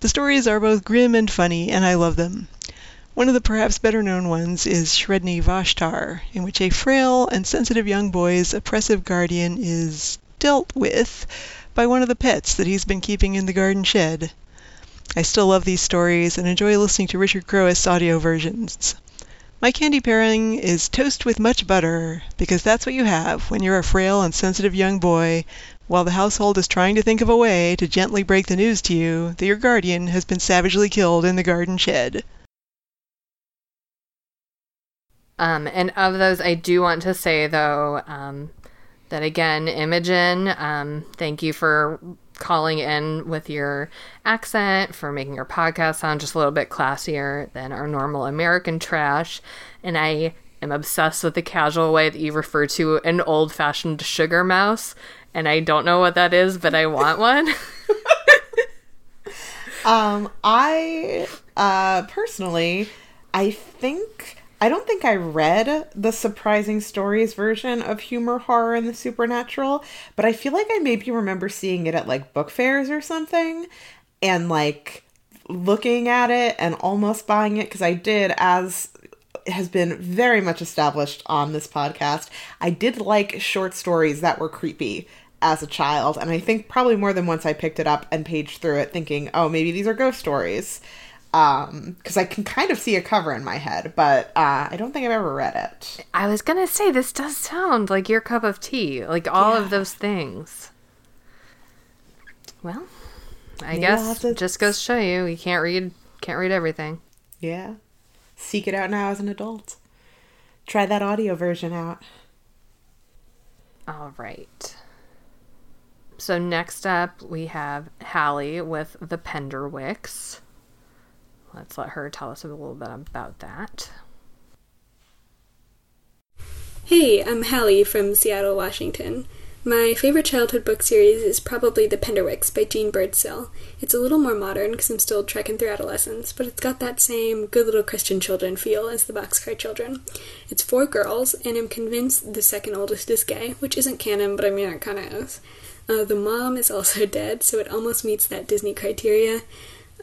The stories are both grim and funny, and I love them. One of the perhaps better known ones is Sredni Vashtar, in which a frail and sensitive young boy's oppressive guardian is dealt with by one of the pets that he's been keeping in the garden shed. I still love these stories and enjoy listening to Richard Crowist's audio versions. My candy pairing is toast with much butter, because that's what you have when you're a frail and sensitive young boy, while the household is trying to think of a way to gently break the news to you that your guardian has been savagely killed in the garden shed. Um, and of those, I do want to say though um, that again, Imogen, um, thank you for calling in with your accent, for making your podcast sound just a little bit classier than our normal American trash. And I am obsessed with the casual way that you refer to an old fashioned sugar mouse. And I don't know what that is, but I want one. um, I uh, personally, I think I don't think I read the surprising stories version of humor, horror, and the supernatural, but I feel like I maybe remember seeing it at like book fairs or something and like looking at it and almost buying it because I did, as has been very much established on this podcast, I did like short stories that were creepy as a child. And I think probably more than once I picked it up and paged through it thinking, oh, maybe these are ghost stories um because i can kind of see a cover in my head but uh i don't think i've ever read it I was gonna say this does sound like your cup of tea, like all of those things. Well, I Maybe guess to- just goes to show you you can't read can't read everything. yeah seek it out now as an adult try that audio version out All right. So next up we have Hallie with the Penderwicks. Let's let her tell us a little bit about that. Hey, I'm Hallie from Seattle, Washington. My favorite childhood book series is probably The Penderwicks by Jeanne Birdsall. It's a little more modern because I'm still trekking through adolescence, but it's got that same good little Christian children feel as the Boxcar Children. It's four girls, and I'm convinced the second oldest is gay, which isn't canon, but I mean, it kind of is. Uh, the mom is also dead, so it almost meets that Disney criteria.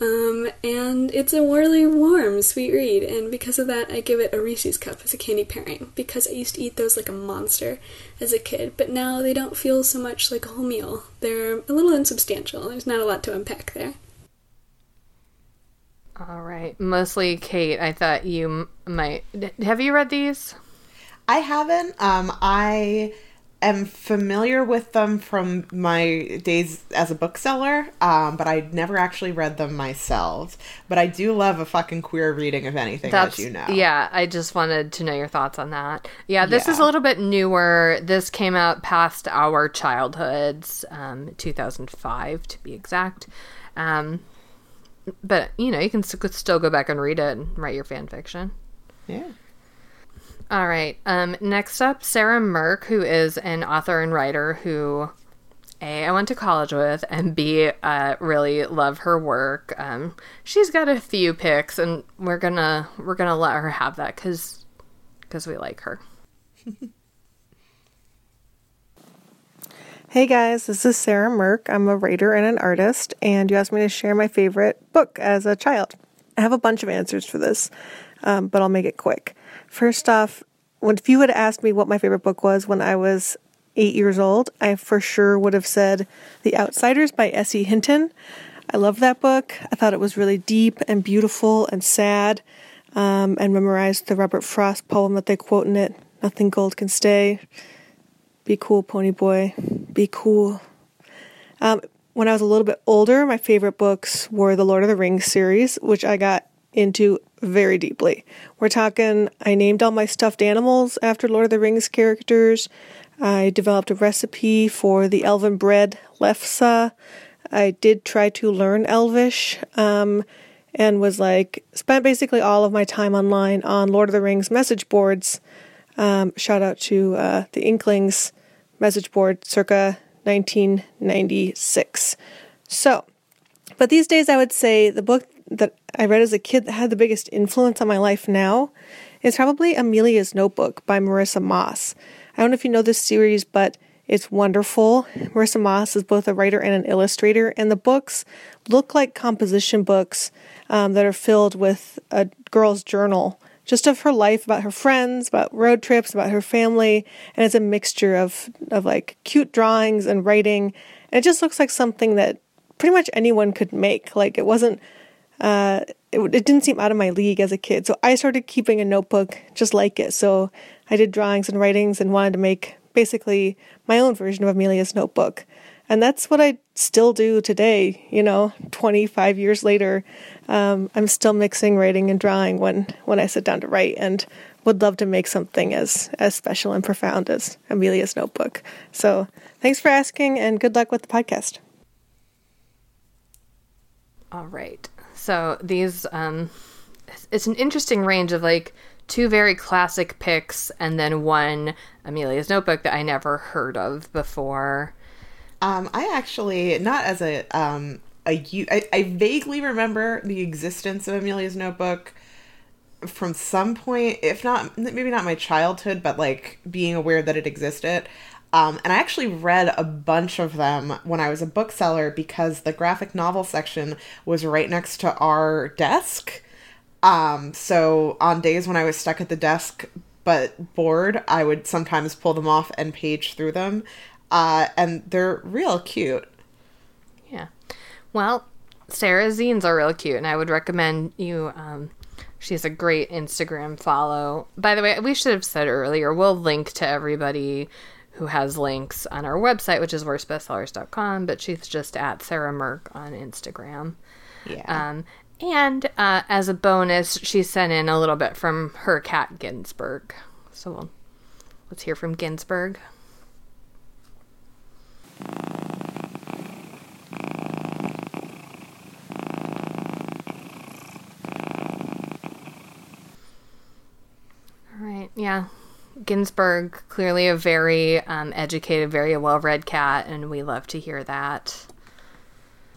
Um, and it's a really warm, sweet read, and because of that, I give it a Reese's cup as a candy pairing because I used to eat those like a monster as a kid, but now they don't feel so much like a whole meal. They're a little insubstantial. There's not a lot to unpack there. All right, mostly Kate. I thought you might. Have you read these? i haven't um i am familiar with them from my days as a bookseller um but i never actually read them myself but i do love a fucking queer reading of anything as you know Yeah, I just wanted to know your thoughts on that. Yeah, this is a little bit newer. This came out past our childhoods, um, 2005 to be exact. Um, but you know, you can still go back and read it and write your fan fiction. Yeah. All right. Um, next up, Sarah Mirk, who is an author and writer who a I went to college with, and B uh, really love her work. Um, she's got a few picks, and we're gonna we're gonna let her have that because because we like her. Hey guys, this is Sarah Mirk. I'm a writer and an artist, and you asked me to share my favorite book as a child. I have a bunch of answers for this, um, but I'll make it quick. First off, if you had asked me what my favorite book was when I was eight years old, I for sure would have said The Outsiders by S.E. Hinton. I love that book. I thought it was really deep and beautiful and sad, um, and memorized the Robert Frost poem that they quote in it Nothing gold can stay. Be cool, Ponyboy. Be cool. Um, when I was a little bit older, my favorite books were the Lord of the Rings series, which I got into very deeply. We're talking, I named all my stuffed animals after Lord of the Rings characters. I developed a recipe for the elven bread lefse. I did try to learn Elvish um, and was like, spent basically all of my time online on Lord of the Rings message boards. Um, shout out to uh, the Inklings message board circa 1996. So, but these days I would say the book that I read as a kid that had the biggest influence on my life now is probably Amelia's Notebook by Marissa Moss. I don't know if you know this series, but it's wonderful. Marissa Moss is both a writer and an illustrator, and the books look like composition books um, that are filled with a girl's journal, just of her life, about her friends, about road trips, about her family, and it's a mixture of of like cute drawings and writing. And it just looks like something that pretty much anyone could make. Like it wasn't. Uh, it, it didn't seem out of my league as a kid, so I started keeping a notebook just like it. So I did drawings and writings and wanted to make basically my own version of Amelia's notebook. And that's what I still do today, you know, 25 years later. Um, I'm still mixing writing and drawing when, when I sit down to write and would love to make something as, as special and profound as Amelia's notebook. So thanks for asking and good luck with the podcast. All right. So these, um, it's an interesting range of like two very classic picks and then one Amelia's Notebook that I never heard of before. Um, I actually not as a um I vaguely remember the existence of Amelia's Notebook from some point, if not maybe not my childhood, but like being aware that it existed. Um, and I actually read a bunch of them when I was a bookseller because the graphic novel section was right next to our desk. Um, so on days when I was stuck at the desk but bored, I would sometimes pull them off and page through them. Uh, and they're real cute. Yeah. Well, Sarah's zines are real cute, and I would recommend you. Um, she has a great Instagram follow. By the way, we should have said earlier, we'll link to everybody who has links on our website, which is worstbestsellers.com, but she's just at Sarah Mirk on Instagram. Yeah. Um, and uh, as a bonus, she sent in a little bit from her cat Ginsburg. So we'll, let's hear from Ginsburg. All right, yeah. Ginsburg, clearly a very um, educated, very well read cat, and we love to hear that.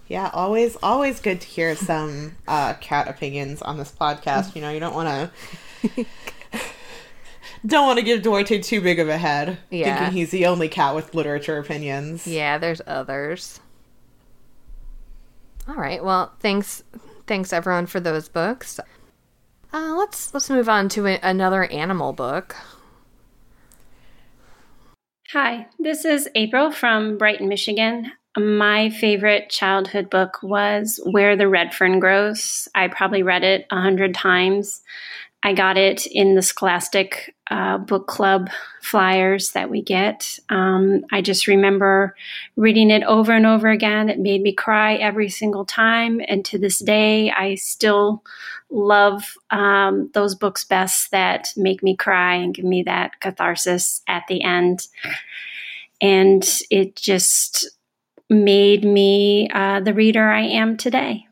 Yeah, always always good to hear some uh, cat opinions on this podcast. You know, you don't want to don't want to give Duarte too big of a head, Yeah. thinking he's the only cat with literature opinions. Yeah, there's others. All right. Well, thanks, thanks everyone for those books. Uh, let's let's move on to a, another animal book. Hi, this is April from Brighton, Michigan. My favorite childhood book was Where the Red Fern Grows. I probably read it a hundred times. I got it in the Scholastic uh, book club flyers that we get. Um, I just remember reading it over and over again. It made me cry every single time. And to this day, I still love um, those books best that make me cry and give me that catharsis at the end. And it just made me uh, the reader I am today.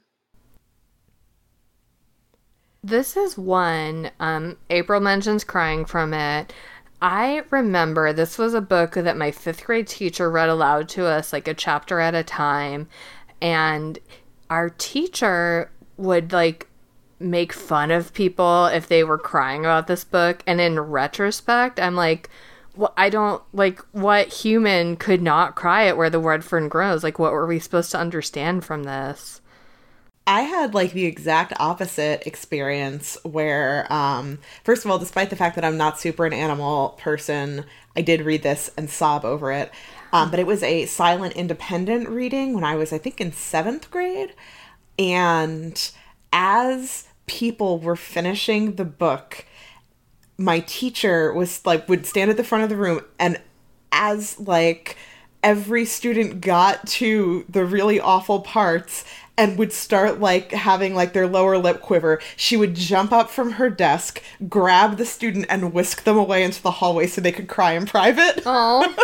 This is one. Um, April mentions crying from it. I remember this was a book that my fifth grade teacher read aloud to us, like a chapter at a time. And our teacher would like make fun of people if they were crying about this book. And in retrospect, I'm like, well, I don't like what human could not cry at where the red fern grows. Like, what were we supposed to understand from this? I had like the exact opposite experience where, um, first of all, despite the fact that I'm not super an animal person, I did read this and sob over it. Um, but it was a silent independent reading when I was, I think, in seventh grade. And as people were finishing the book, my teacher was like, would stand at the front of the room and as like every student got to the really awful parts and would start like having like their lower lip quiver, she would jump up from her desk, grab the student, and whisk them away into the hallway so they could cry in private. Oh.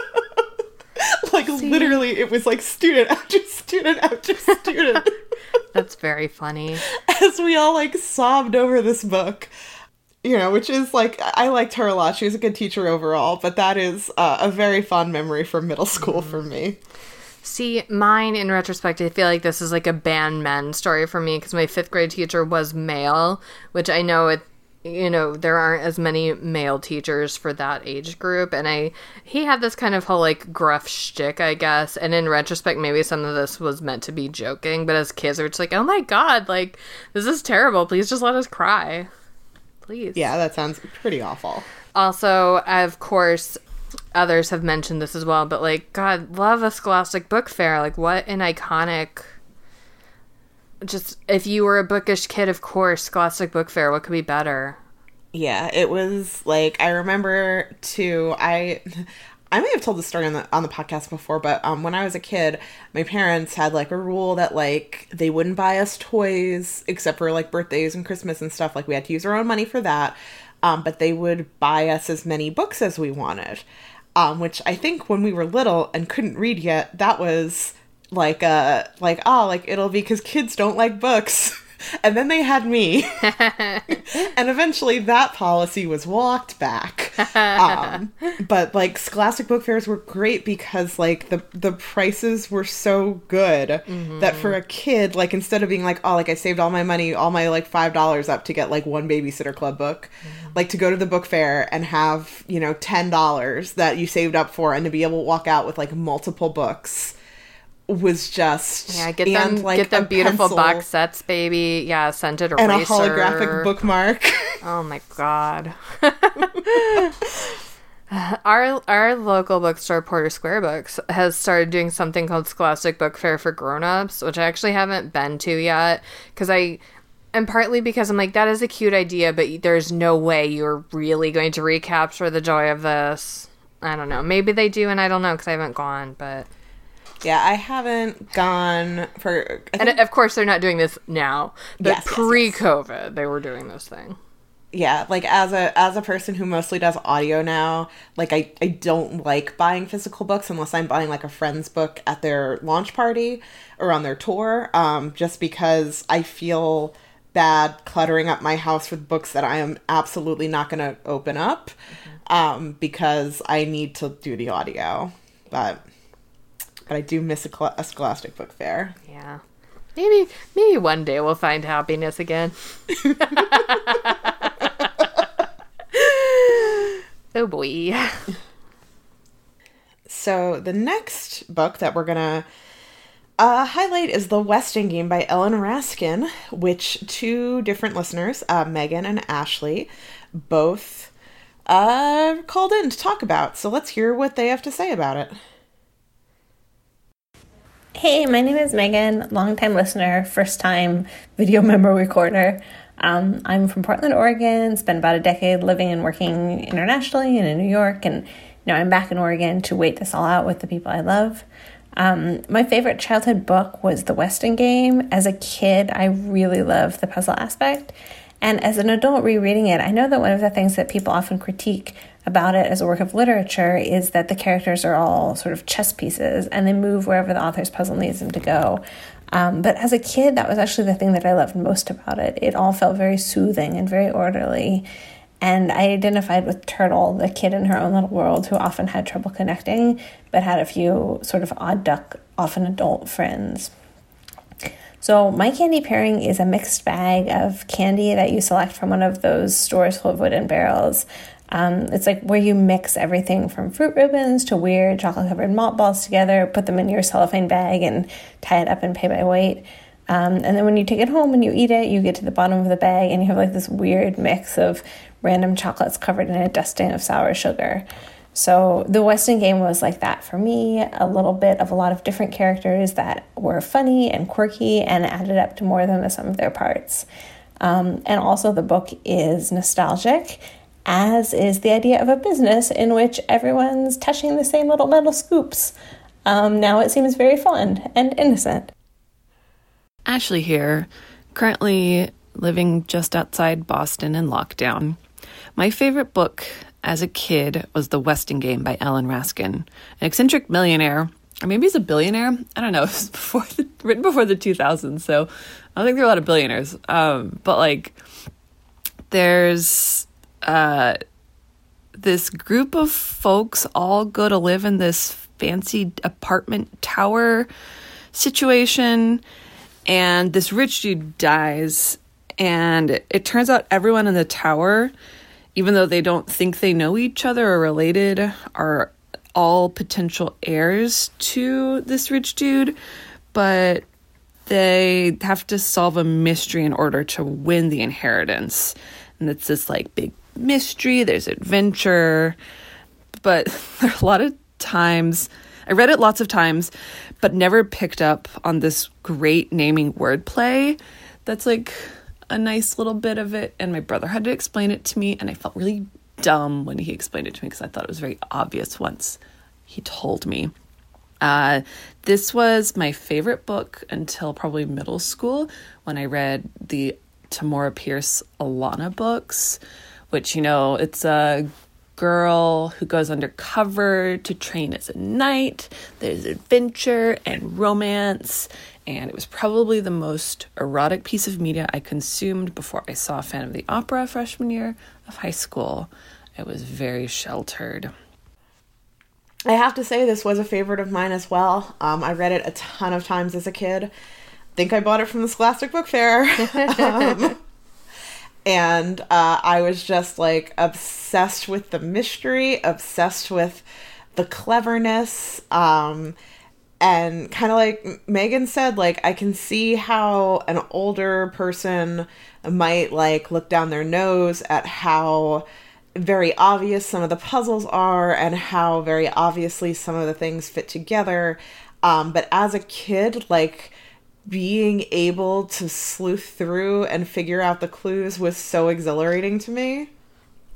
like literally, it was like student after student after student. That's very funny. As we all like sobbed over this book. You know, which is like, I liked her a lot. She was a good teacher overall, but that is uh, a very fond memory from middle school for me. See, mine in retrospect, I feel like this is like a band men story for me because my fifth grade teacher was male, which I know it, you know, there aren't as many male teachers for that age group. And I, he had this kind of whole like gruff shtick, I guess. And in retrospect, maybe some of this was meant to be joking, but as kids, we're just like, oh my God, like, this is terrible. Please just let us cry. Please. Yeah, that sounds pretty awful. Also, of course, others have mentioned this as well, but like, God, love a Scholastic Book Fair. Like, what an iconic. Just if you were a bookish kid, of course, Scholastic Book Fair. What could be better? Yeah, it was like I remember too. I I may have told the story on the on the podcast before, but um, when I was a kid, my parents had like a rule that like they wouldn't buy us toys except for like birthdays and Christmas and stuff. Like we had to use our own money for that, um, but they would buy us as many books as we wanted. Um, which I think when we were little and couldn't read yet, that was like uh like oh like it'll be because kids don't like books. and then they had me and eventually that policy was walked back um, but like scholastic book fairs were great because like the the prices were so good Mm-hmm. that for a kid like instead of being like oh like i saved all my money all my like five dollars up to get like one babysitter club book like to go to the book fair and have you know ten dollars that you saved up for and to be able to walk out with like multiple books was just Yeah, get them, like, get them beautiful box sets, baby. Yeah, scented eraser and a holographic bookmark. Oh my god. our our local bookstore, Porter Square Books, has started doing something called Scholastic Book Fair for grown-ups, which I actually haven't been to yet because I and partly because I'm like that is a cute idea, but there's no way you're really going to recapture the joy of this. I don't know. Maybe they do, and I don't know because I haven't gone. But Yeah, I haven't gone for. I and of course, they're not doing this now. But Yes, yes, yes. pre-COVID, they were doing this thing. yeah, like as a as a person who mostly does audio now, like I I don't like buying physical books unless I'm buying like a friend's book at their launch party or on their tour. Um, just because I feel bad cluttering up my house with books that I am absolutely not going to open up, um, because I need to do the audio. But but I do miss a, cl- a Scholastic book fair. Yeah. Maybe maybe one day we'll find happiness again. oh boy. So the next book that we're gonna uh, highlight is The Westing Game by Ellen Raskin, which two different listeners, uh, Megan and Ashley, both uh, called in to talk about. So let's hear what they have to say about it. Hey, my name is Megan, longtime listener, first time video memo recorder. Um, I'm from Portland, Oregon, spent about a decade living and working internationally and in New York, and know, I'm back in Oregon to wait this all out with the people I love. Um, my favorite childhood book was The Westing Game. As a kid, I really loved the puzzle aspect. And as an adult rereading it, I know that one of the things that people often critique about it as a work of literature is that the characters are all sort of chess pieces and they move wherever the author's puzzle needs them to go. Um, but as a kid, that was actually the thing that I loved most about it. It all felt very soothing and very orderly. And I identified with Turtle, the kid in her own little world who often had trouble connecting, but had a few sort of odd duck, often adult friends. So, my candy pairing is a mixed bag of candy that you select from one of those stores full of wooden barrels. Um, it's like where you mix everything from fruit ribbons to weird chocolate covered malt balls together, put them in your cellophane bag, and tie it up and pay by weight. Um, and then when you take it home and you eat it, you get to the bottom of the bag and you have like this weird mix of random chocolates covered in a dusting of sour sugar. So the Westing game was like that for me, a little bit of a lot of different characters that were funny and quirky and added up to more than the sum of their parts. Um, and also, the book is nostalgic, as is the idea of a business in which everyone's touching the same little metal scoops. Um, now it seems very fun and innocent. Ashley here, currently living just outside Boston in lockdown. My favorite book as a kid was The Westing Game by Alan Raskin, an eccentric millionaire, or maybe he's a billionaire. I don't know. It was before the, written before the 2000s, so I don't think there are a lot of billionaires. Um, but like, there's uh, this group of folks all go to live in this fancy apartment tower situation, and this rich dude dies, and it turns out everyone in the tower even though they don't think they know each other or related, are all potential heirs to this rich dude, but they have to solve a mystery in order to win the inheritance. And it's this like big mystery, there's adventure, but there are a lot of times I read it lots of times, but never picked up on this great naming wordplay that's like a nice little bit of it, and my brother had to explain it to me, and I felt really dumb when he explained it to me because I thought it was very obvious once he told me. Uh, this was my favorite book until probably middle school when I read the Tamora Pierce Alanna books, which, you know, it's a girl who goes undercover to train as a knight. There's adventure and romance, and it was probably the most erotic piece of media I consumed before I saw Fan of the Opera freshman year of high school. It was very sheltered. I have to say, this was a favorite of mine as well. Um, I read it a ton of times as a kid. I think I bought it from the Scholastic Book Fair. um, and uh, I was just like obsessed with the mystery, obsessed with the cleverness. Um, and kind of like Megan said, like I can see how an older person might like look down their nose at how very obvious some of the puzzles are and how very obviously some of the things fit together. Um, but as a kid, like being able to sleuth through and figure out the clues was so exhilarating to me.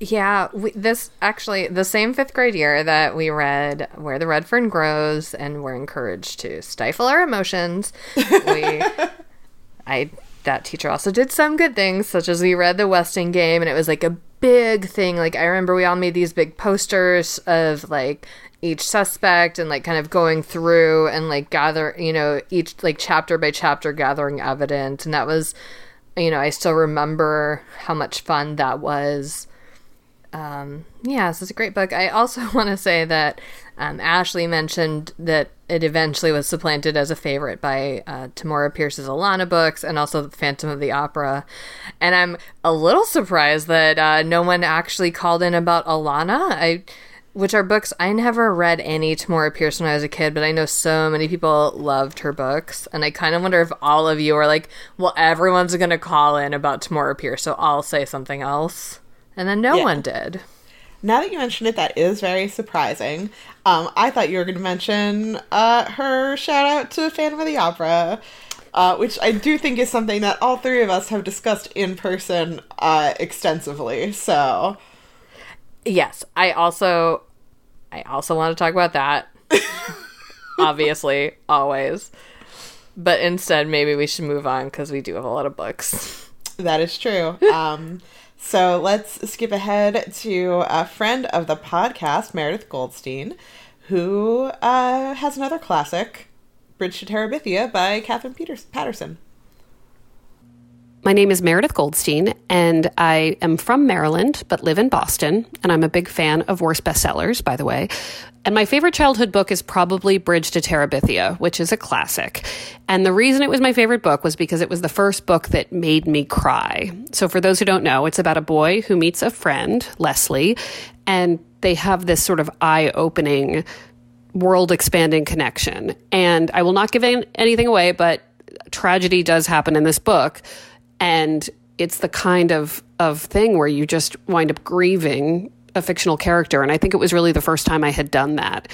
Yeah, we, this actually the same fifth grade year that we read "Where the Red Fern Grows" and we're encouraged to stifle our emotions. We, I that teacher also did some good things, such as we read the Westing Game, and it was like a big thing. Like I remember we all made these big posters of like each suspect and like kind of going through and like gather, you know, each like chapter by chapter gathering evidence, and that was, you know, I still remember how much fun that was um, yeah, so it's a great book. I also want to say that um, Ashley mentioned that it eventually was supplanted as a favorite by uh, Tamora Pierce's Alanna books and also the Phantom of the Opera. And I'm a little surprised that uh, no one actually called in about Alanna. I, which are books I never read any Tamora Pierce when I was a kid, but I know so many people loved her books, and I kind of wonder if all of you are like, well, everyone's gonna call in about Tamora Pierce, so I'll say something else. And then no yeah. one did. Now that you mention it, that is very surprising. Um, I thought you were going to mention uh, her shout out to Phantom of the Opera, uh, which I do think is something that all three of us have discussed in person uh, extensively. So, yes, I also, I also want to talk about that. Obviously, always. But instead, maybe we should move on because we do have a lot of books. That is true. Um, so let's skip ahead to a friend of the podcast, Meredith Goldstein, who uh, has another classic, Bridge to Terabithia by Katherine Peters- Paterson. My name is Meredith Goldstein, and I am from Maryland but live in Boston. And I'm a big fan of worst bestsellers, by the way. And my favorite childhood book is probably Bridge to Terabithia, which is a classic. And the reason it was my favorite book was because it was the first book that made me cry. So, for those who don't know, it's about a boy who meets a friend, Leslie, and they have this sort of eye opening, world expanding connection. And I will not give anything away, but tragedy does happen in this book, and it's the kind of of thing where you just wind up grieving a fictional character. And I think it was really the first time I had done that,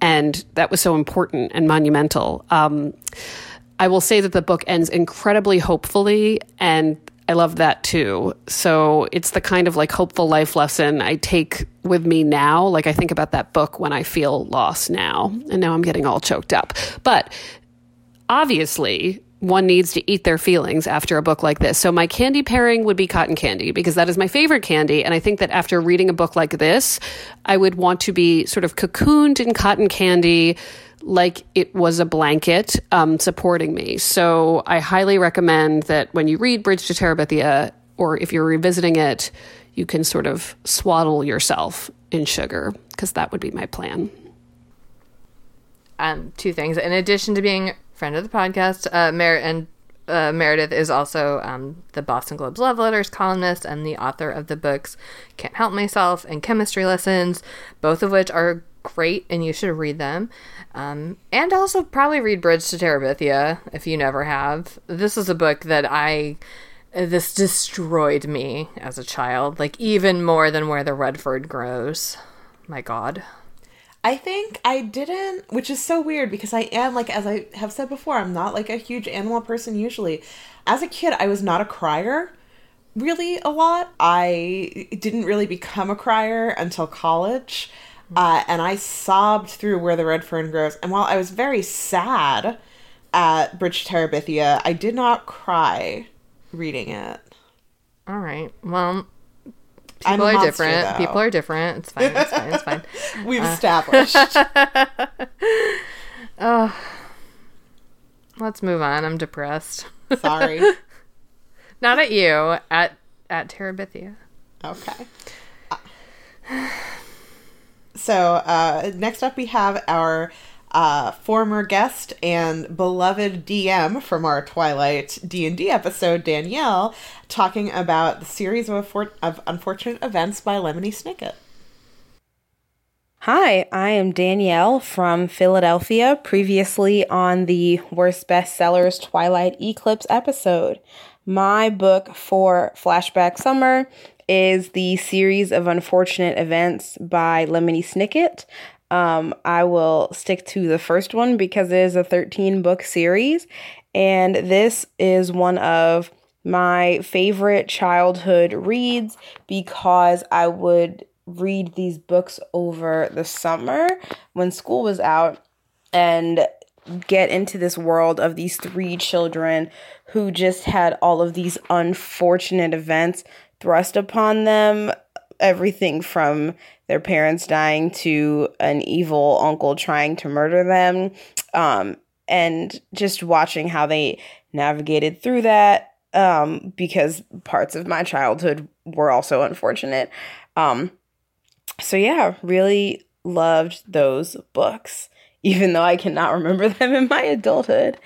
and that was so important and monumental. Um, I will say that the book ends incredibly hopefully, and I love that too. So it's the kind of like hopeful life lesson I take with me now. Like I think about that book when I feel lost now, and now I'm getting all choked up. But obviously, one needs to eat their feelings after a book like this. So my candy pairing would be cotton candy because that is my favorite candy. And I think that after reading a book like this, I would want to be sort of cocooned in cotton candy like it was a blanket um, supporting me. So I highly recommend that when you read Bridge to Terabithia, or if you're revisiting it, you can sort of swaddle yourself in sugar because that would be my plan. Um, two things. In addition to being friend of the podcast, uh, Mer- and uh, Meredith is also um, the Boston Globe's love letters columnist and the author of the books Can't Help Myself and Chemistry Lessons, both of which are great and you should read them. Um, and also probably read Bridge to Terabithia if you never have. This is a book that I. This destroyed me as a child, like even more than Where the Red Fern Grows. My God. I think I didn't, which is so weird because I am like, as I have said before, I'm not like a huge animal person usually. As a kid, I was not a crier really a lot. I didn't really become a crier until college. Uh, and I sobbed through Where the Red Fern Grows. And while I was very sad at Bridge Terabithia, I did not cry reading it. All right. Well, I'm people are monster, different. though. People are different. It's fine. It's fine. It's fine. We've Uh, established. oh, let's move on. I'm depressed. Sorry. Not at you. At at Terabithia. Okay. So uh, next up, we have our uh, former guest and beloved DM from our Twilight D and D episode, Danielle, talking about the series of, affor- of unfortunate events by Lemony Snicket. Hi, I am Danielle from Philadelphia, previously on the Worst Bestsellers Twilight Eclipse episode. My book for Flashback Summer is the series of unfortunate events by Lemony Snicket. Um, I will stick to the first one because it is a 13 book series, and this is one of my favorite childhood reads because I would read these books over the summer when school was out and get into this world of these three children who just had all of these unfortunate events thrust upon them everything from their parents dying to an evil uncle trying to murder them um, and just watching how they navigated through that um, because parts of my childhood were also unfortunate um, so yeah really loved those books even though I cannot remember them in my adulthood.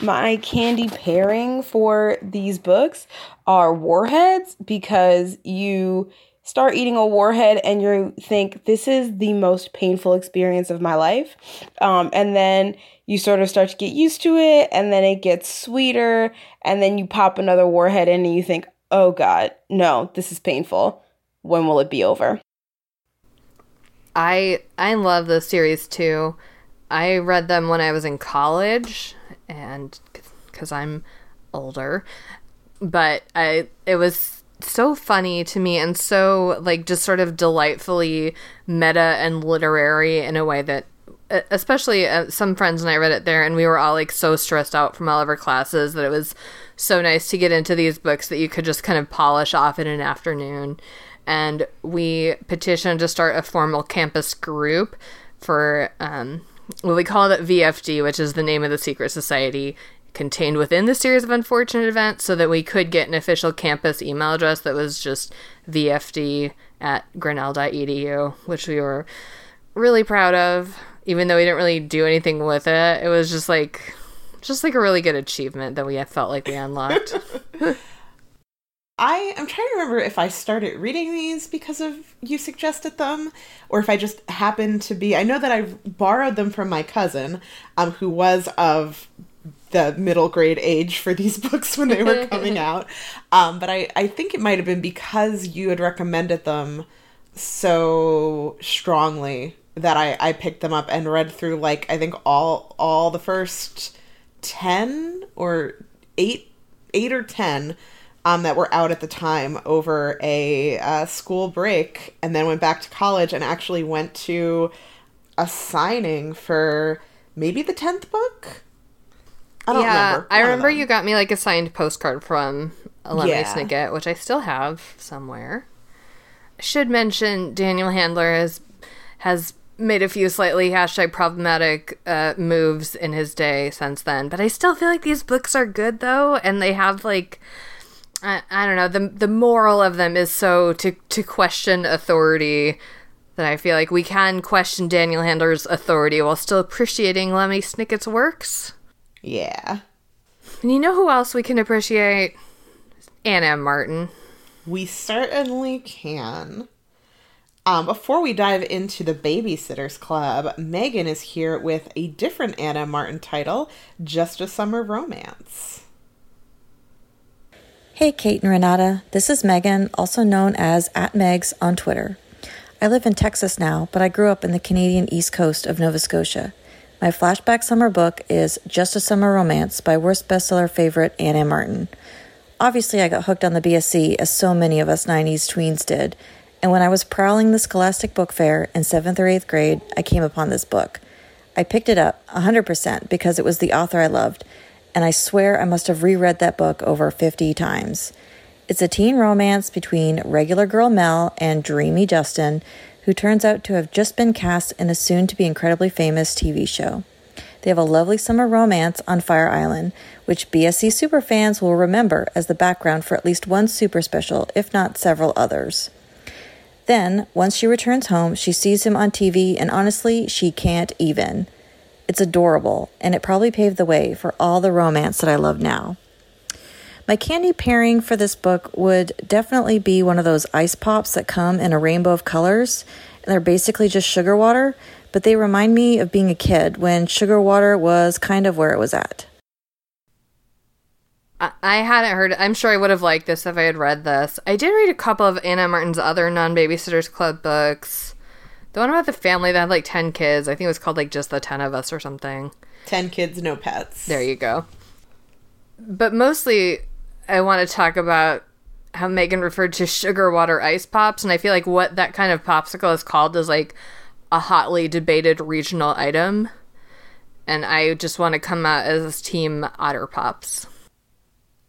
My candy pairing for these books are warheads because you start eating a warhead and you think this is the most painful experience of my life. Um, and then you sort of start to get used to it and then it gets sweeter and then you pop another warhead in and you think, oh God, no, this is painful. When will it be over? I I love this series too. I read them when I was in college, and because I'm older, but I it was so funny to me and so like just sort of delightfully meta and literary in a way that especially uh, some friends and I read it there and we were all like so stressed out from all of our classes that it was so nice to get into these books that you could just kind of polish off in an afternoon. And we petitioned to start a formal campus group for um, well we called it VFD which is the name of the secret society contained within the series of unfortunate events so that we could get an official campus email address that was just vfd at grinnell.edu which we were really proud of even though we didn't really do anything with it it was just like just like a really good achievement that we felt like we unlocked I am trying to remember if I started reading these because of you suggested them, or if I just happened to be. I know that I borrowed them from my cousin, um, who was of the middle grade age for these books when they were coming out. Um, but I, I think it might have been because you had recommended them so strongly that I, I picked them up and read through like I think all all the first ten or eight eight or ten um, that were out at the time over a uh, school break, and then went back to college and actually went to a signing for maybe the tenth book. I don't yeah, remember. I remember you got me like a signed postcard from Lemony Yeah. Snicket, which I still have somewhere. I should mention Daniel Handler has has made a few slightly hashtag problematic uh, moves in his day since then, but I still feel like these books are good though, and they have like I, I don't know the the moral of them is so to to question authority that I feel like we can question Daniel Handler's authority while still appreciating Lemony Snicket's works. Yeah. And you know who else we can appreciate? Ann M. Martin. We certainly can. Um, before we dive into the Babysitters Club, Megan is here with a different Ann M. Martin title, Just a Summer Romance. Hey, Kate and Renata. This is Megan, also known as at Megs on Twitter. I live in Texas now, but I grew up in the Canadian east coast of Nova Scotia. My flashback summer book is Just a Summer Romance by worst bestseller favorite Ann M. Martin. Obviously, I got hooked on the BSC as so many of us 90s tweens did, and when I was prowling the Scholastic Book Fair in 7th or 8th grade, I came upon this book. I picked it up 100% because it was the author I loved, and I swear I must have reread that book over 50 times. It's a teen romance between regular girl Mel and dreamy Justin, who turns out to have just been cast in a soon to be incredibly famous TV show. They have a lovely summer romance on Fire Island, which BSC superfans will remember as the background for at least one super special, if not several others. Then, once she returns home, she sees him on TV, and honestly, she can't even. It's adorable, and it probably paved the way for all the romance that I love now. My candy pairing for this book would definitely be one of those ice pops that come in a rainbow of colors, and they're basically just sugar water, but they remind me of being a kid when sugar water was kind of where it was at. I, I hadn't heard. I'm sure I would have liked this if I had read this. I did read a couple of Ann M. Martin's other non-babysitters club books. The one about the family that had like ten kids. I think it was called like just the ten of us or something. Ten kids, no pets. There you go. But mostly, I want to talk about how Megan referred to sugar water ice pops, and I feel like what that kind of popsicle is called is like a hotly debated regional item. And I just want to come out as Team Otter Pops.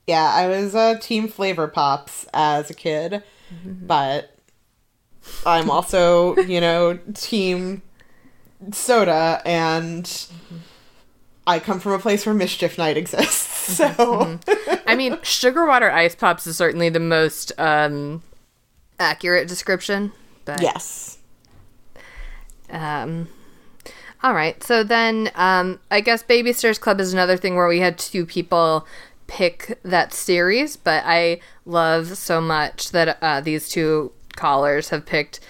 Yeah, I was uh, Team Flavor Pops as a kid, but I'm also, you know, Team Soda, and I come from a place where Mischief Night exists. So, I mean, sugar water ice pops is certainly the most um, accurate description. But yes. Um. All right. So then, um, I guess Baby Babysitters Club is another thing where we had two people pick that series, but I love so much that uh, these two callers have picked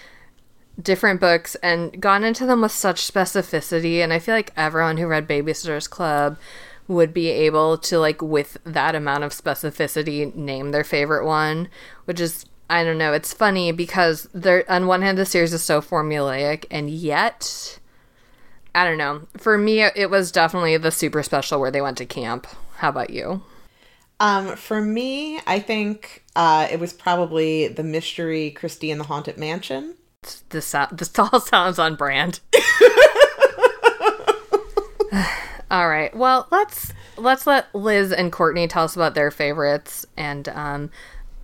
different books and gone into them with such specificity. And I feel like everyone who read Babysitters Club would be able to like with that amount of specificity name their favorite one which is i don't know it's funny because there on one hand the series is so formulaic and yet i don't know for me it was definitely the super special where they went to camp how about you um, for me, I think uh, it was probably the mystery Kristy and the Haunted Mansion. This, this all sounds on brand. All right. Well let's let's let liz and courtney tell us about their favorites. And um,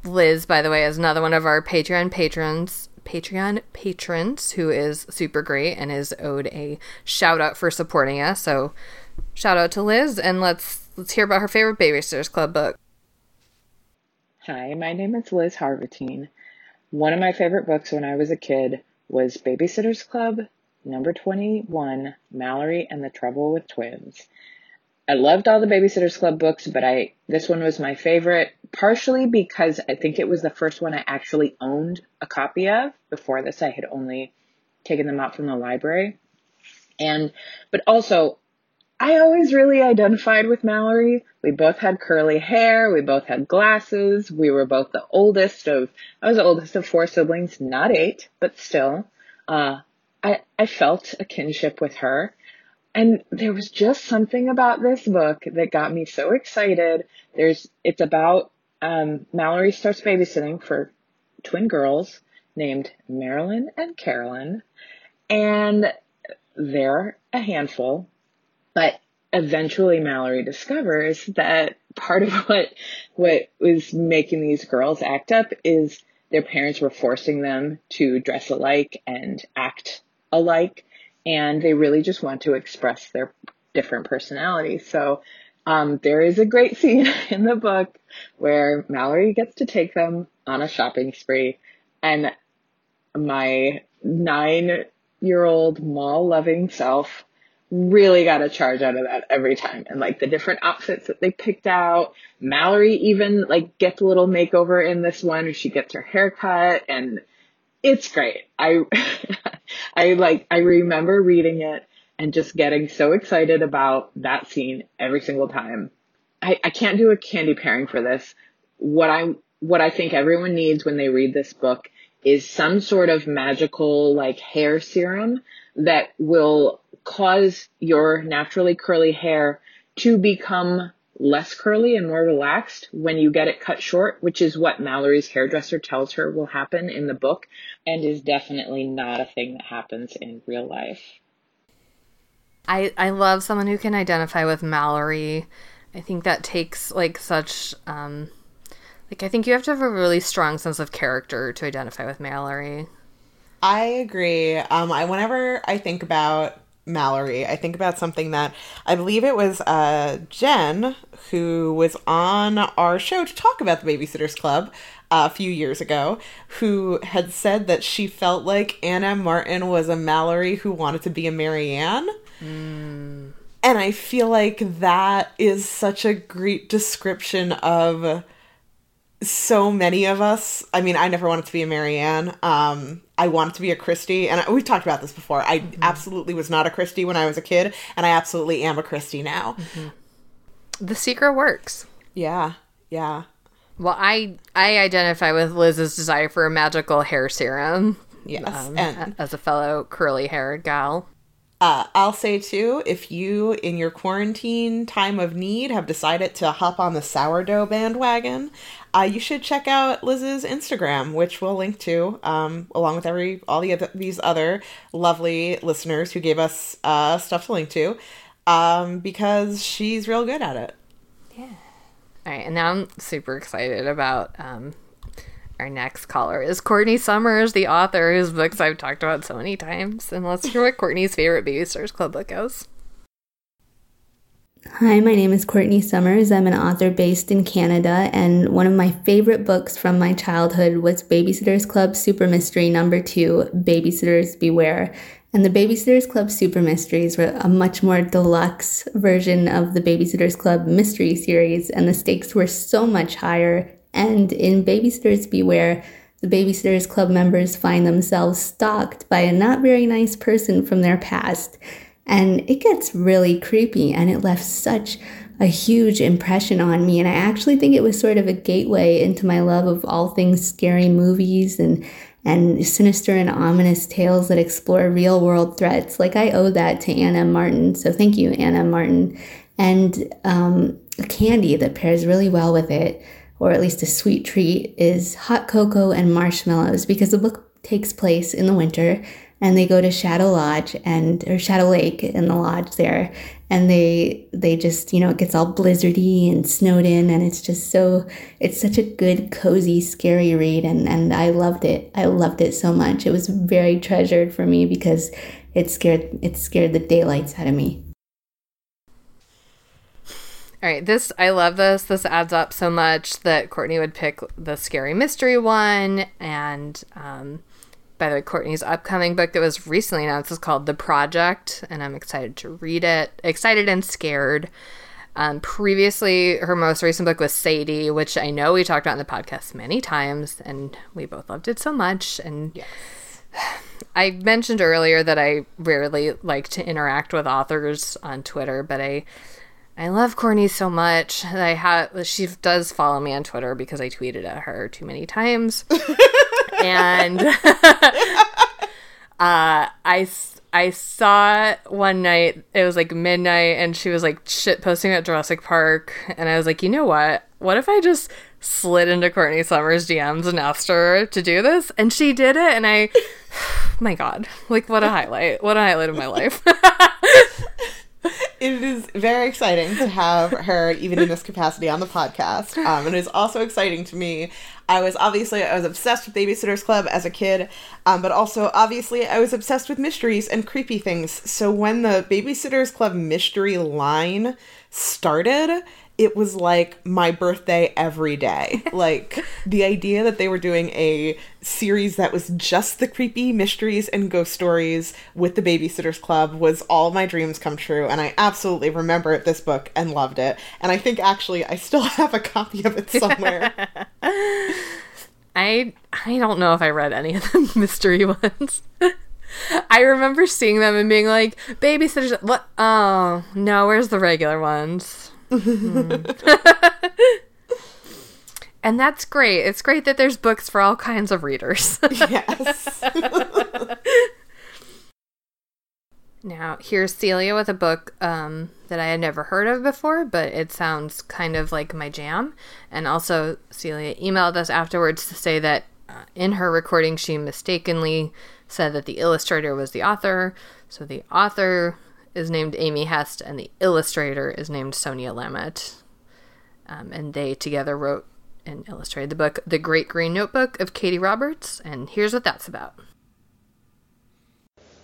liz by the way is another one of our patreon patrons patreon patrons who is super great and is owed a shout out for supporting us. So shout out to liz and let's let's hear about her favorite babysitters club book. Hi, my name is Liz Harvatine. One of my favorite books when I was a kid was Babysitter's Club, number 21, Mallory and the Trouble with Twins. I loved all the Babysitter's Club books, but I this one was my favorite, partially because I think it was the first one I actually owned a copy of. Before this, I had only taken them out from the library. And, but also, I always really identified with Mallory. We both had curly hair. We both had glasses. We were both the oldest of, I was the oldest of four siblings, not eight, but still. Uh, I, I felt a kinship with her. And there was just something about this book that got me so excited. There's, it's about, um, Mallory starts babysitting for twin girls named Marilyn and Carolyn. And they're a handful, but eventually Mallory discovers that part of what, what was making these girls act up is their parents were forcing them to dress alike and act alike and they really just want to express their different personalities. So um, there is a great scene in the book where Mallory gets to take them on a shopping spree, and my nine year old mall loving self really got a charge out of that every time. And like the different outfits that they picked out. Mallory even like gets a little makeover in this one where she gets her hair cut and it's great. I, I like, I remember reading it and just getting so excited about that scene every single time. I, I can't do a candy pairing for this. What I, what I think everyone needs when they read this book is some sort of magical like hair serum that will cause your naturally curly hair to become less curly and more relaxed when you get it cut short, which is what Mallory's hairdresser tells her will happen in the book and is definitely not a thing that happens in real life. I I love someone who can identify with Mallory. I think that takes like such um like I think you have to have a really strong sense of character to identify with Mallory. I agree. Um I whenever I think about Mallory. I think about something that I believe it was uh, Jen who was on our show to talk about the Babysitters Club uh, a few years ago, who had said that she felt like Ann M. Martin was a Mallory who wanted to be a Mary Anne. Mm. And I feel like that is such a great description of so many of us. I mean, I never wanted to be a Mary Anne. Um, I wanted to be a Kristy, and I, we've talked about this before. I mm-hmm. absolutely was not a Kristy when I was a kid, and I absolutely am a Kristy now. Mm-hmm. The secret works. Yeah, yeah. Well, I I identify with Liz's desire for a magical hair serum. Yes, um, and as a fellow curly haired gal. Uh, I'll say too, if you in your quarantine time of need have decided to hop on the sourdough bandwagon, uh, you should check out Liz's Instagram, which we'll link to, um, along with every all the other, these other lovely listeners who gave us uh, stuff to link to, um, because she's real good at it. Yeah. All right, and now I'm super excited about um, our next caller is Courtney Summers, the author whose books I've talked about so many times. And let's hear what Courtney's favorite Babysitters Club book is. Hi, my name is Courtney Summers. I'm an author based in Canada, and one of my favorite books from my childhood was Babysitter's Club Super Mystery Number Two Babysitters Beware. And the Babysitter's Club Super Mysteries were a much more deluxe version of the Babysitter's Club Mystery series, and the stakes were so much higher. And in Babysitters Beware, the Babysitters Club members find themselves stalked by a not very nice person from their past. And it gets really creepy, and it left such a huge impression on me. And I actually think it was sort of a gateway into my love of all things scary movies and and sinister and ominous tales that explore real world threats. Like I owe that to Ann M. Martin. So thank you, Ann M. Martin. And um, a candy that pairs really well with it, or at least a sweet treat, is hot cocoa and marshmallows because the book takes place in the winter and they go to Shadow Lodge and or Shadow Lake in the lodge there. And they they just you know it gets all blizzardy and snowed in and it's just so it's such a good cozy scary read and and I loved it. I loved it so much. It was very treasured for me because it scared it scared the daylights out of me. All right, this I love this. This adds up so much that Courtney would pick the scary mystery one, and um, by the way, Courtney's upcoming book that was recently announced is called The Project, and I'm excited to read it. Excited and scared. Um, previously, her most recent book was Sadie, which I know we talked about in the podcast many times, and we both loved it so much. And yes. I mentioned earlier that I rarely like to interact with authors on Twitter, but I I love Courtney so much. I have she does follow me on Twitter because I tweeted at her too many times, and uh, I I saw one night it was like midnight, and she was like shit posting at Jurassic Park, and I was like, you know what? What if I just slid into Courtney Summers DMs and asked her to do this, and she did it, and I, my God, like what a highlight! What a highlight of my life. it is very exciting to have her even in this capacity on the podcast. Um, and it's also exciting to me. I was obviously i was obsessed with babysitters club as a kid um, but also obviously i was obsessed with mysteries and creepy things. So when the babysitters club mystery line started it was like my birthday every day. Like the idea that they were doing a series that was just the creepy mysteries and ghost stories with the Babysitters Club was all my dreams come true. And I absolutely remember this book and loved it. And I think actually I still have a copy of it somewhere. I I don't know if I read any of the mystery ones. I remember seeing them and being like, babysitters. What? Oh no, where's the regular ones? and that's great. It's great that there's books for all kinds of readers. yes. now, here's Celia with a book um, that I had never heard of before, but it sounds kind of like my jam. And also, Celia emailed us afterwards to say that uh, in her recording, she mistakenly said that the illustrator was the author. So the author is named Amy Hest, and the illustrator is named Sonja Lamut. Um, and they together wrote and illustrated the book The Great Green Notebook of Katie Roberts. And here's what that's about.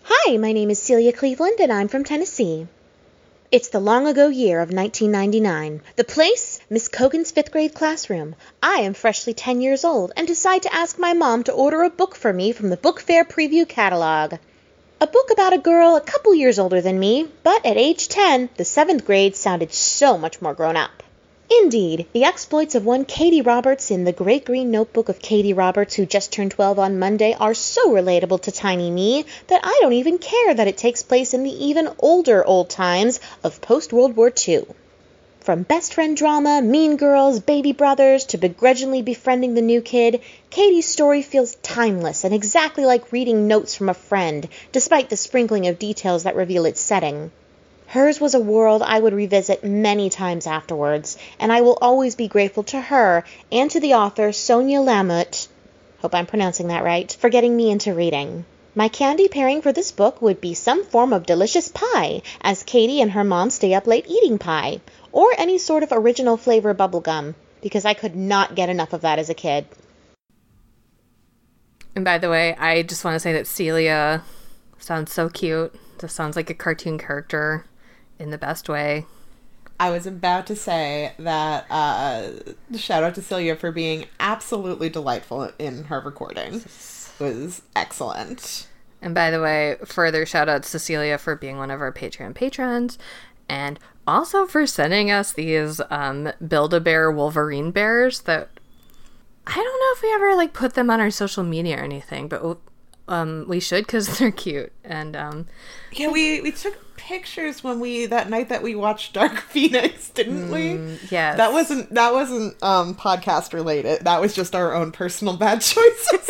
Hi, my name is Celia Cleveland, and I'm from Tennessee. It's the long ago year of 1999. The place? Miss Cogan's fifth grade classroom. I am freshly 10 years old and decide to ask my mom to order a book for me from the Book Fair Preview catalog. A book about a girl a couple years older than me, but at age 10, the seventh grade sounded so much more grown up. Indeed, the exploits of one Katie Roberts in The Great Green Notebook of Katie Roberts, who just turned 12 on Monday, are so relatable to tiny me that I don't even care that it takes place in the even older old times of post World War II. From best friend drama, mean girls, baby brothers, to begrudgingly befriending the new kid, Katie's story feels timeless and exactly like reading notes from a friend, despite the sprinkling of details that reveal its setting. Hers was a world I would revisit many times afterwards, and I will always be grateful to her and to the author Sonja Lamut, hope I'm pronouncing that right, for getting me into reading. My candy pairing for this book would be some form of delicious pie, as Katie and her mom stay up late eating pie, or any sort of original flavor bubblegum, because I could not get enough of that as a kid. And by the way, I just want to say that Celia sounds so cute. This sounds like a cartoon character in the best way. I was about to say that uh, shout out to Celia for being absolutely delightful in her recording. It was excellent. And by the way, further shout out to Cecilia for being one of our Patreon patrons and also for sending us these um, Build a Bear Wolverine bears that I don't know if we ever like put them on our social media or anything, but um, we should because they're cute. And um, yeah, we we took pictures when we that night that we watched Dark Phoenix, didn't we? Mm, yes. That wasn't that wasn't um, podcast related. That was just our own personal bad choices.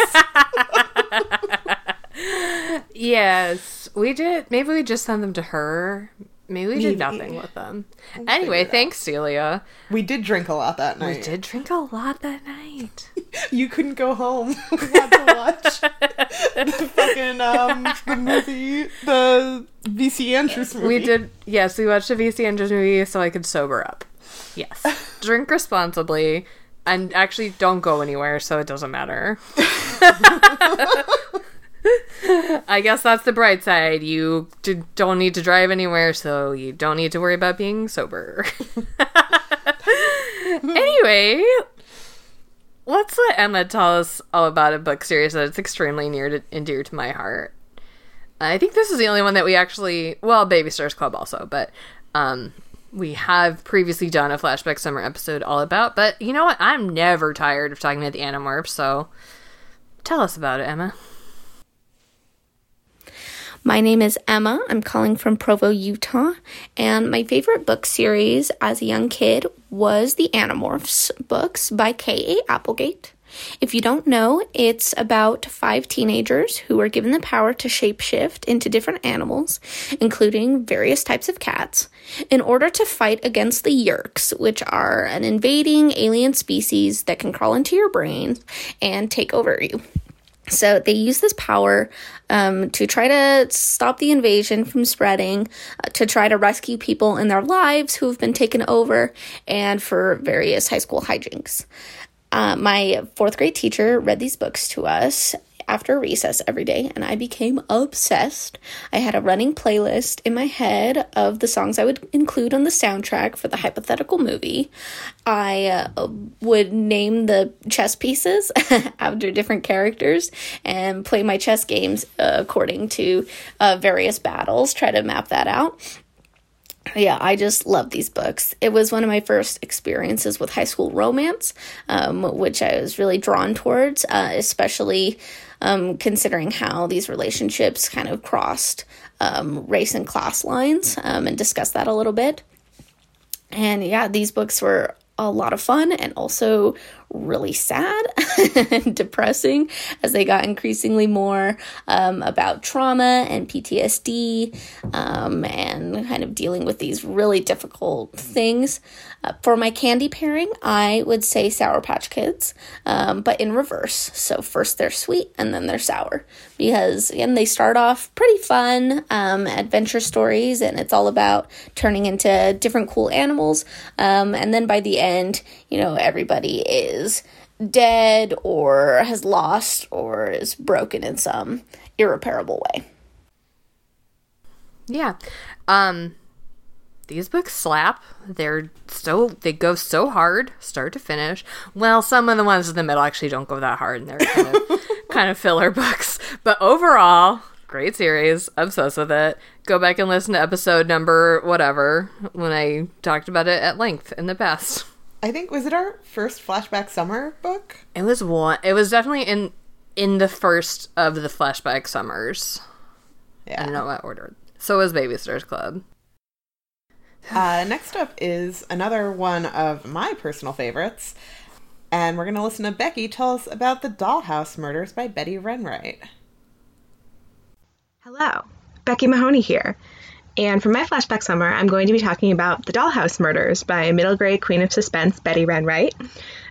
yes, we did. Maybe we just sent them to her. Maybe we did nothing with them. Anyway, thanks, Celia. We did drink a lot that night. We did drink a lot that night. you couldn't go home. we had to watch the fucking um the movie, the VC Andrews movie. We did. Yes, we watched the VC Andrews movie so I could sober up. Yes, drink responsibly, and actually don't go anywhere so it doesn't matter. I guess that's the bright side. You d- don't need to drive anywhere, so you don't need to worry about being sober. anyway, let's let Emma tell us all about a book series that's extremely near to, and dear to my heart. I think this is the only one that we actually, well, Baby Stars Club also, but um, we have previously done a flashback summer episode all about. But you know what? I'm never tired of talking about the Animorphs, so tell us about it, Emma. My name is Emma. I'm calling from Provo, Utah. And my favorite book series as a young kid was the Animorphs books by K.A. Applegate. If you don't know, it's about five teenagers who are given the power to shapeshift into different animals, including various types of cats, in order to fight against the Yeerks, which are an invading alien species that can crawl into your brain and take over you. So they use this power um, to try to stop the invasion from spreading, uh, to try to rescue people in their lives who have been taken over, and for various high school hijinks. Uh, my fourth grade teacher read these books to us after recess every day, and I became obsessed. I had a running playlist in my head of the songs I would include on the soundtrack for the hypothetical movie. I uh, would name the chess pieces after different characters and play my chess games uh, according to uh, various battles, try to map that out yeah, I just love these books. It was one of my first experiences with high school romance, um, which I was really drawn towards, uh, especially um, considering how these relationships kind of crossed um, race and class lines um, and discuss that a little bit. And yeah, these books were a lot of fun and also really sad and depressing as they got increasingly more um, about trauma and PTSD um, and kind of dealing with these really difficult things. Uh, for my candy pairing, I would say Sour Patch Kids, um, but in reverse. So first they're sweet and then they're sour because again they start off pretty fun um, adventure stories and it's all about turning into different cool animals, um, and then by the end, you know everybody is dead or has lost or is broken in some irreparable way. Yeah. Um these books slap. They're so they go so hard, start to finish. Well, some of the ones in the middle actually don't go that hard, and they're kind of kind of filler books. But overall, great series. Obsessed with it. Go back and listen to episode number whatever when I talked about it at length in the past. I think was it our first flashback summer book? It was one. It was definitely in in the first of the flashback summers. Yeah, I don't know what order. So was Babysitter's Club. Uh, next up is another one of my personal favorites, and we're going to listen to Becky tell us about the Dollhouse Murders by Betty Ren Wright. Hello, Becky Mahoney here. And for my flashback summer, I'm going to be talking about The Dollhouse Murders by middle grade queen of suspense Betty Ren Wright.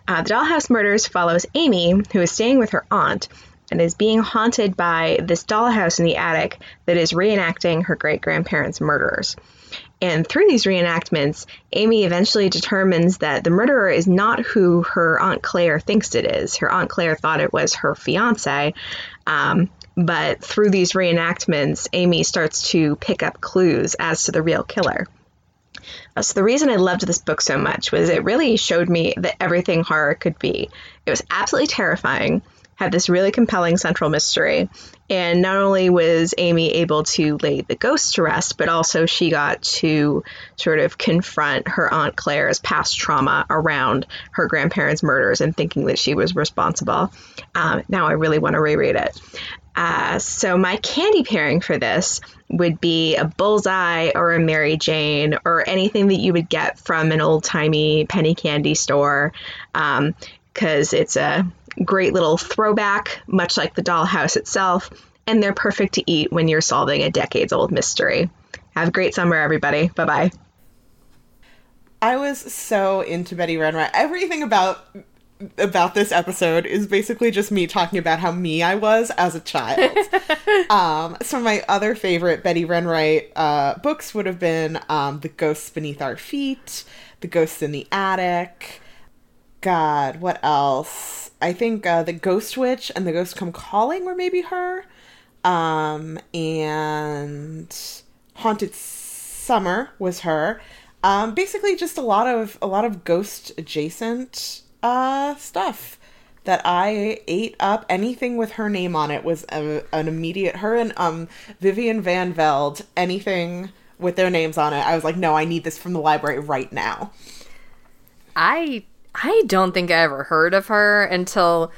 Uh, the Dollhouse Murders follows Amy, who is staying with her aunt and is being haunted by this dollhouse in the attic that is reenacting her great grandparents' murders. And through these reenactments, Amy eventually determines that the murderer is not who her Aunt Claire thinks it is. Her Aunt Claire thought it was her fiance. Um, but through these reenactments, Amy starts to pick up clues as to the real killer. Uh, so, the reason I loved this book so much was it really showed me that everything horror could be. It was absolutely terrifying, had this really compelling central mystery. And not only was Amy able to lay the ghost to rest, but also she got to sort of confront her Aunt Claire's past trauma around her grandparents' murders and thinking that she was responsible. Um, now I really want to reread it. Uh, so my candy pairing for this would be a bullseye or a Mary Jane or anything that you would get from an old timey penny candy store because um, it's a great little throwback, much like the dollhouse itself, and they're perfect to eat when you're solving a decades old mystery. Have a great summer, everybody. Bye bye. I was so into Betty Ren Wright. Everything about about this episode is basically just me talking about how me I was as a child. um, some of my other favorite Betty Ren Wright uh, books would have been um, The Ghosts Beneath Our Feet, The Ghosts in the Attic. God, what else? I think uh, The Ghost Witch and The Ghost Come Calling were maybe her. Um, and Haunted Summer was her. Um, basically, just a lot of a lot of ghost adjacent uh, stuff that I ate up. Anything with her name on it was a, an immediate. Her and um, Vivian Vande Velde, anything with their names on it, I was like, no, I need this from the library right now. I I don't think I ever heard of her until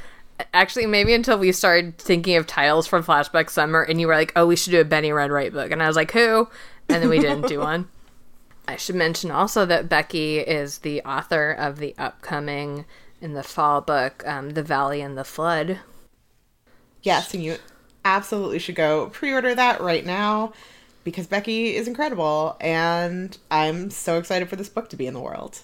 Actually, maybe until we started thinking of titles from Flashback Summer, and you were like, "Oh, we should do a Benny Red Right book," and I was like, "Who?" And then we didn't do one. I should mention also that Becky is the author of the upcoming in the fall book, um, "The Valley and the Flood." Yes, and you absolutely should go pre-order that right now because Becky is incredible, and I'm so excited for this book to be in the world.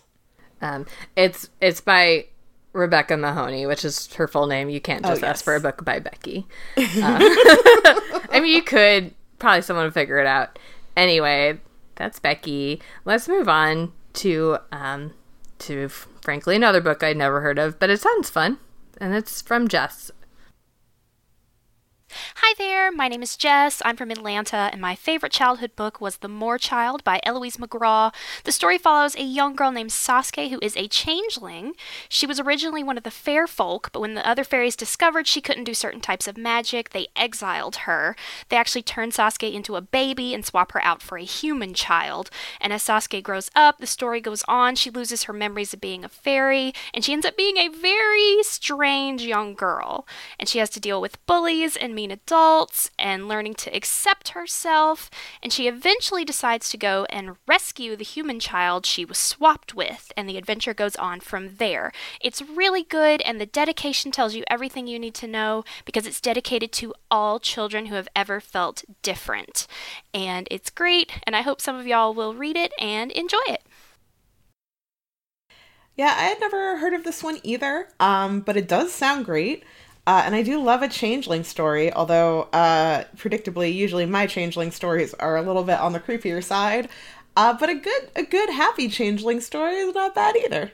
Um, it's it's by Rebecca Mahoney, which is her full name. You can't Oh, just yes. ask for a book by Becky. Uh, I mean, you could probably someone would figure it out. Anyway, that's Becky. Let's move on to um to frankly another book I'd never heard of, but it sounds fun, and it's from Jess. Hi there, my name is Jess. I'm from Atlanta, and my favorite childhood book was The Moor Child by Eloise McGraw. The story follows a young girl named Saaski who is a changeling. She was originally one of the fair folk, but when the other fairies discovered she couldn't do certain types of magic, they exiled her. They actually turned Saaski into a baby and swap her out for a human child. And as Saaski grows up, the story goes on. She loses her memories of being a fairy, and she ends up being a very strange young girl. And she has to deal with bullies and mean adults and learning to accept herself. And she eventually decides to go and rescue the human child she was swapped with. And the adventure goes on from there. It's really good, and the dedication tells you everything you need to know because it's dedicated to all children who have ever felt different. And it's great, and I hope some of y'all will read it and enjoy it. Yeah, I had never heard of this one either, um, but it does sound great. Uh, and I do love a changeling story, although uh, predictably, usually my changeling stories are a little bit on the creepier side. Uh, but a good, a good happy changeling story is not bad either.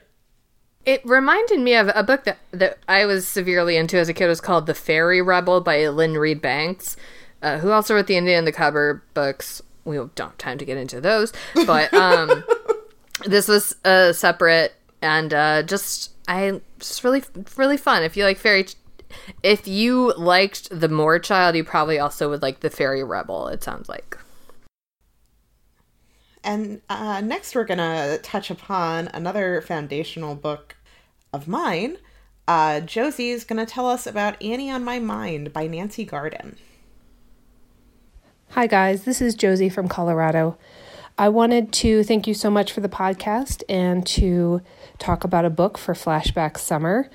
It reminded me of a book that, that I was severely into as a kid. It was called The Fairy Rebel by Lynne Reid Banks, uh, who also wrote the Indian in the Cupboard books. We don't have time to get into those, but um, this was uh, separate and uh, just I just really really fun. If you like fairy, if you liked the Moor Child, you probably also would like the Fairy Rebel. It sounds like. And uh, next, we're going to touch upon another foundational book of mine. Uh, Josie's going to tell us about Annie on My Mind by Nancy Garden. Hi, guys. This is Josie from Colorado. I wanted to thank you so much for the podcast and to talk about a book for Flashback Summer.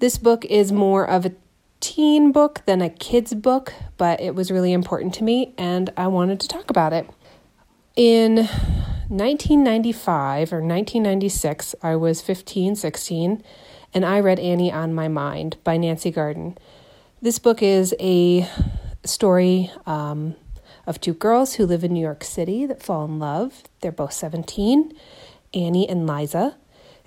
This book is more of a teen book than a kid's book, but it was really important to me and I wanted to talk about it. In 1995 or 1996, I was 15, 16, and I read Annie on My Mind by Nancy Garden. This book is a story um, of two girls who live in New York City that fall in love. They're both 17, Annie and Liza.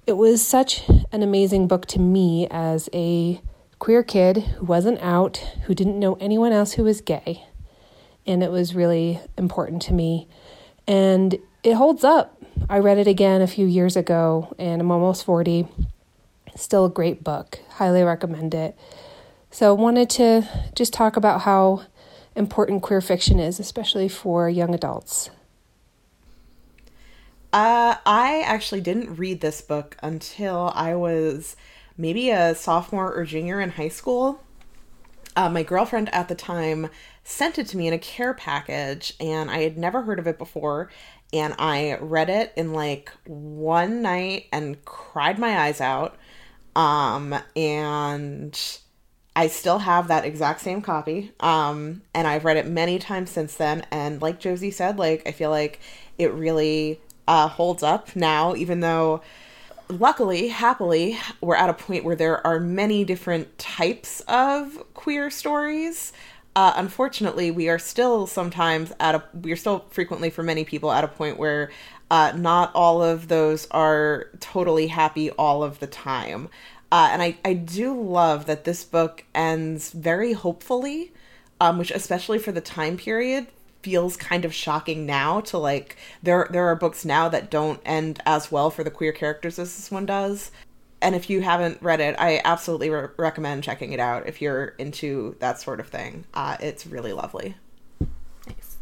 It was such an amazing book to me as a queer kid who wasn't out, who didn't know anyone else who was gay. And it was really important to me. And it holds up. I read it again a few years ago, and I'm almost 40. Still a great book. Highly recommend it. So, I wanted to just talk about how important queer fiction is, especially for young adults. Uh, I actually didn't read this book until I was maybe a sophomore or junior in high school. Uh, my girlfriend at the time sent it to me in a care package, and I had never heard of it before. And I read it in like one night and cried my eyes out. Um, and I still have that exact same copy. Um, and I've read it many times since then. And like Josie said, like, I feel like it really uh, holds up now, even though luckily, happily, we're at a point where there are many different types of queer stories. Uh, unfortunately, we are still sometimes at a, we are still frequently for many people at a point where uh, not all of those are totally happy all of the time. Uh, and I, I do love that this book ends very hopefully, um, which especially for the time period feels kind of shocking now to like there there are books now that don't end as well for the queer characters as this one does and if you haven't read it i absolutely re- recommend checking it out if you're into that sort of thing uh, it's really lovely nice.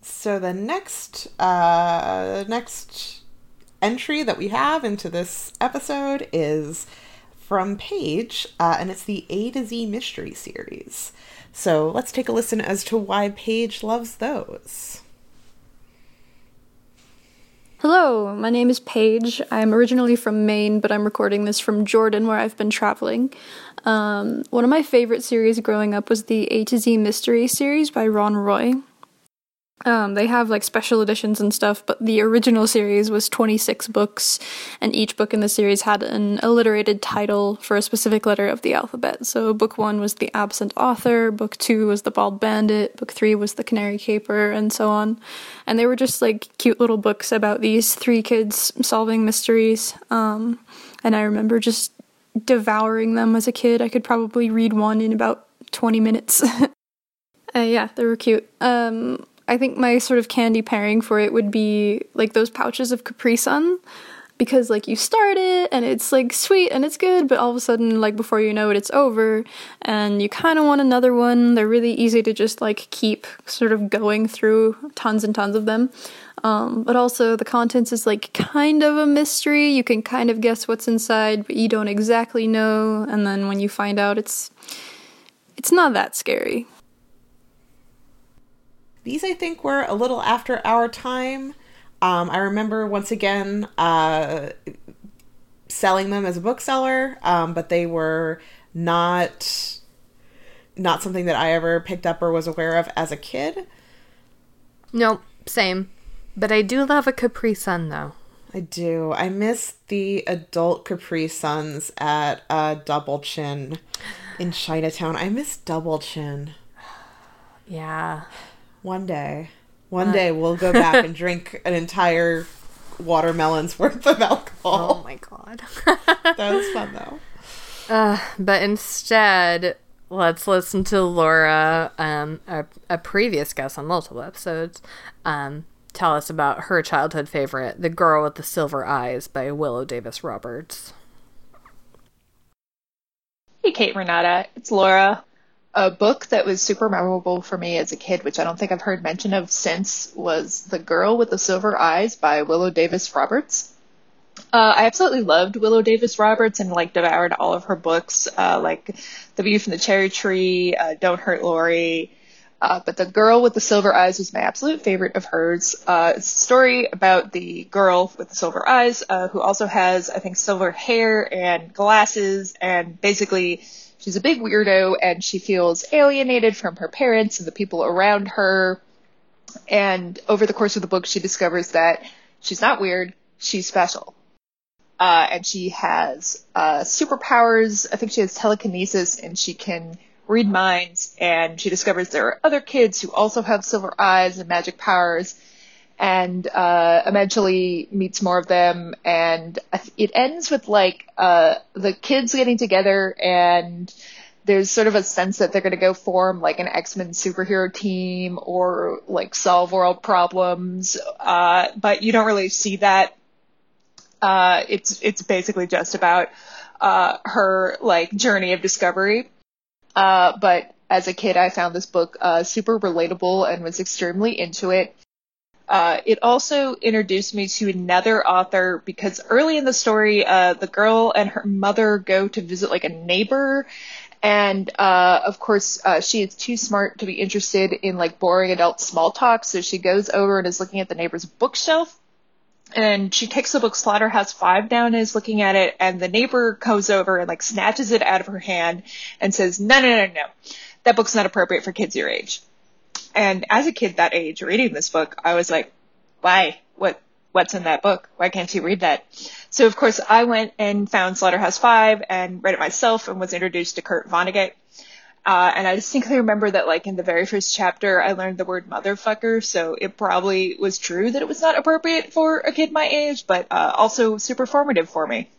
so the next uh next entry that we have into this episode is from Payge, uh, and it's the A to Z Mystery Series. So let's take a listen as to why Payge loves those. Hello, my name is Payge. I'm originally from Maine, but I'm recording this from Jordan, where I've been traveling. Um, one of my favorite series growing up was the A to Z Mystery series by Ron Roy. Um, they have like special editions and stuff, but the original series was 26 books, and each book in the series had an alliterated title for a specific letter of the alphabet. So, book one was The Absent Author, book two was The Bald Bandit, book three was The Canary Caper, and so on. And they were just like cute little books about these three kids solving mysteries. Um, and I remember just devouring them as a kid. I could probably read one in about 20 minutes. uh, yeah, they were cute. Um, I think my sort of candy pairing for it would be like those pouches of Capri Sun. Because like you start it and it's like sweet and it's good but all of a sudden like before you know it it's over. And you kind of want another one. They're really easy to just like keep sort of going through tons and tons of them. Um, but also the contents is like kind of a mystery. You can kind of guess what's inside but you don't exactly know. And then when you find out it's it's not that scary these, I think, were a little after our time. Um, I remember once again uh, selling them as a bookseller, um, but they were not not something that I ever picked up or was aware of as a kid. Nope, same. But I do love a Capri Sun, though. I do. I miss the adult Capri Suns at uh, Double Chin in Chinatown. I miss Double Chin. Yeah. One day. One uh. day we'll go back and drink an entire watermelon's worth of alcohol. Oh my god. that was fun though. Uh, but instead, let's listen to Laura, um, a, a previous guest on multiple episodes, um, tell us about her childhood favorite, The Girl with the Silver Eyes by Willo Davis Roberts. Hey, Kate Renata. It's Laura a book that was super memorable for me as a kid, which I don't think I've heard mention of since, was The Girl with the Silver Eyes by Willo Davis Roberts. Uh, I absolutely loved Willo Davis Roberts and like devoured all of her books, uh, like The View from the Cherry Tree, uh, Don't Hurt Laurie. Uh, but The Girl with the Silver Eyes was my absolute favorite of hers. Uh, it's a story about the girl with the silver eyes, uh, who also has, I think, silver hair and glasses and basically She's a big weirdo and she feels alienated from her parents and the people around her. And over the course of the book, she discovers that she's not weird, she's special. Uh, and she has uh, superpowers. I think she has telekinesis and she can read minds. And she discovers there are other kids who also have silver eyes and magic powers and uh, eventually meets more of them. And it ends with like uh, the kids getting together, and there's sort of a sense that they're going to go form like an X Men superhero team or like solve world problems. Uh, but you don't really see that. Uh, it's it's basically just about uh, her like journey of discovery. Uh, but as a kid, I found this book super relatable and was extremely into it. Uh, it also introduced me to another author because early in the story, uh, the girl and her mother go to visit like a neighbor. And, uh, of course, uh, she is too smart to be interested in like boring adult small talk. So she goes over and is looking at the neighbor's bookshelf. And she takes the book Slaughterhouse Five down and is looking at it. And the neighbor goes over and like snatches it out of her hand and says, no, no, no, no. That book's not appropriate for kids your age. And as a kid that age reading this book, I was like, why? What, what's in that book? Why can't you read that? So of course I went and found Slaughterhouse Five and read it myself and was introduced to Kurt Vonnegut. Uh, and I distinctly remember that like in the very first chapter, I learned the word motherfucker. So it probably was true that it was not appropriate for a kid my age, but, uh, also super formative for me.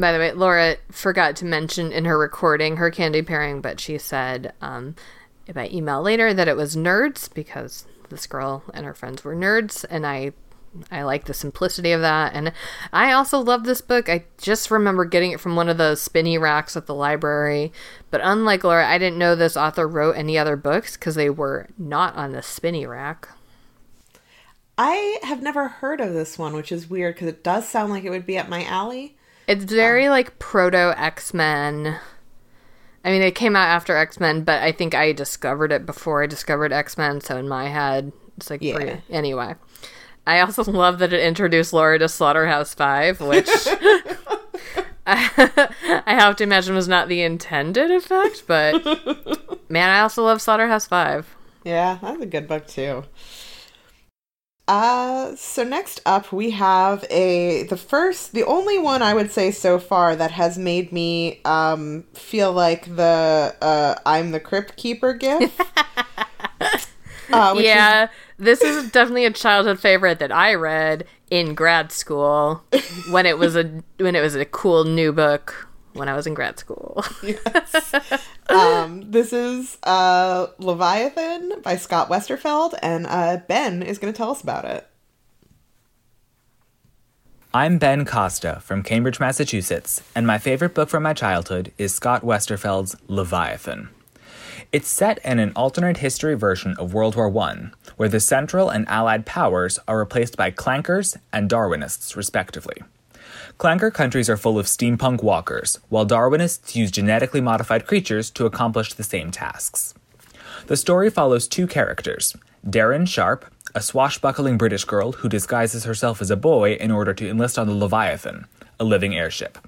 By the way, Laura forgot to mention in her recording her candy pairing, but she said um, by email later that it was nerds because this girl and her friends were nerds, and I I like the simplicity of that. And I also love this book. I just remember getting it from one of those spinny racks at the library. But unlike Laura, I didn't know this author wrote any other books because they were not on the spinny rack. I have never heard of this one, which is weird because it does sound like it would be up my alley. It's very like proto X Men. I mean, it came out after X Men, but I think I discovered it before I discovered X Men. So in my head, it's like Yeah. pretty. Anyway, I also love that it introduced Laura to Slaughterhouse Five, which I have to imagine was not the intended effect. But man, I also love Slaughterhouse Five. Yeah, that's a good book too. Uh, so next up we have a the first the only one I would say so far that has made me um feel like the uh I'm the crypt keeper gif. uh, which is- yeah, this is definitely a childhood favorite that I read in grad school when it was a when it was a cool new book when I was in grad school. um, this is uh, Leviathan by Scott Westerfeld, and uh, Ben is going to tell us about it. I'm Ben Costa from Cambridge, Massachusetts, and my favorite book from my childhood is Scott Westerfeld's Leviathan. It's set in an alternate history version of World War I, where the Central and Allied powers are replaced by clankers and Darwinists, respectively. Clanker countries are full of steampunk walkers, while Darwinists use genetically modified creatures to accomplish the same tasks. The story follows two characters Deryn Sharp, a swashbuckling British girl who disguises herself as a boy in order to enlist on the Leviathan, a living airship,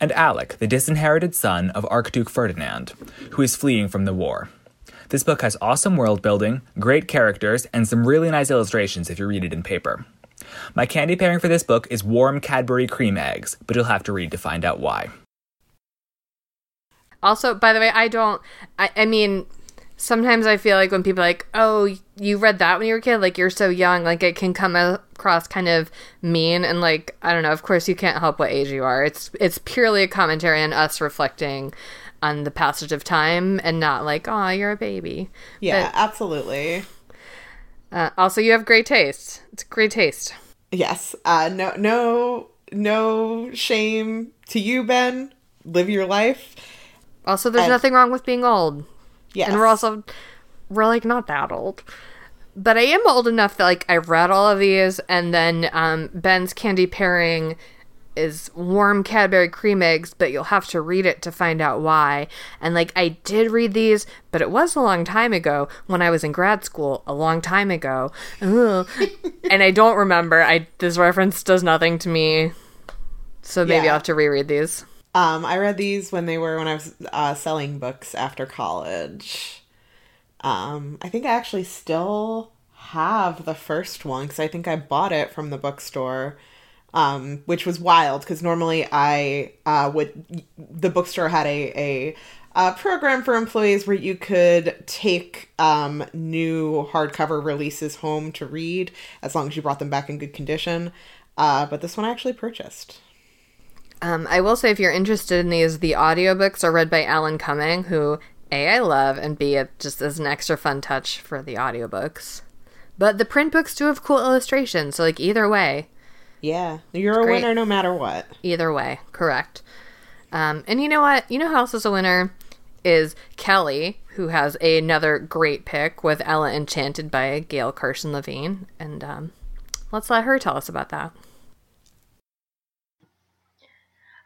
and Alec, the disinherited son of Archduke Ferdinand, who is fleeing from the war. This book has awesome world building, great characters, and some really nice illustrations if you read it in paper. My candy pairing for this book is warm Cadbury cream eggs, but you'll have to read to find out why. Also, by the way, I don't. I, I mean, sometimes I feel like when people are like, "Oh, you read that when you were a kid," like you're so young, like it can come across kind of mean and like I don't know. Of course, you can't help what age you are. It's it's purely a commentary on us reflecting on the passage of time and not like, "Oh, you're a baby." Yeah, absolutely. Uh, also, you have great taste. It's great taste. Yes. Uh, no, no, no shame to you, Ben. Live your life. Also, there's And- nothing wrong with being old. Yes. And we're also, we're like not that old. But I am old enough that like I read all of these, and then um, Ben's candy pairing is warm Cadbury cream eggs, but you'll have to read it to find out why. And like I did read these, but it was a long time ago when I was in grad school, a long time ago. And I don't remember. I this reference does nothing to me. So maybe Yeah. I'll have to reread these. Um, I read these when they were when I was uh, selling books after college. Um, I think I actually still have the first one because I think I bought it from the bookstore, um, which was wild because normally I uh, would the bookstore had a a uh, program for employees where you could take um, new hardcover releases home to read as long as you brought them back in good condition. Uh, but this one I actually purchased. Um, I will say, if you're interested in these, the audiobooks are read by Alan Cumming, who A, I love, and B, it just is an extra fun touch for the audiobooks. But the print books do have cool illustrations, so, like, either way. Yeah, you're a great. winner no matter what. Either way, correct. Um, and you know what? You know who else is a winner? Is Kellie, who has another great pick with Ella Enchanted by Gail Carson Levine. And um, let's let her tell us about that.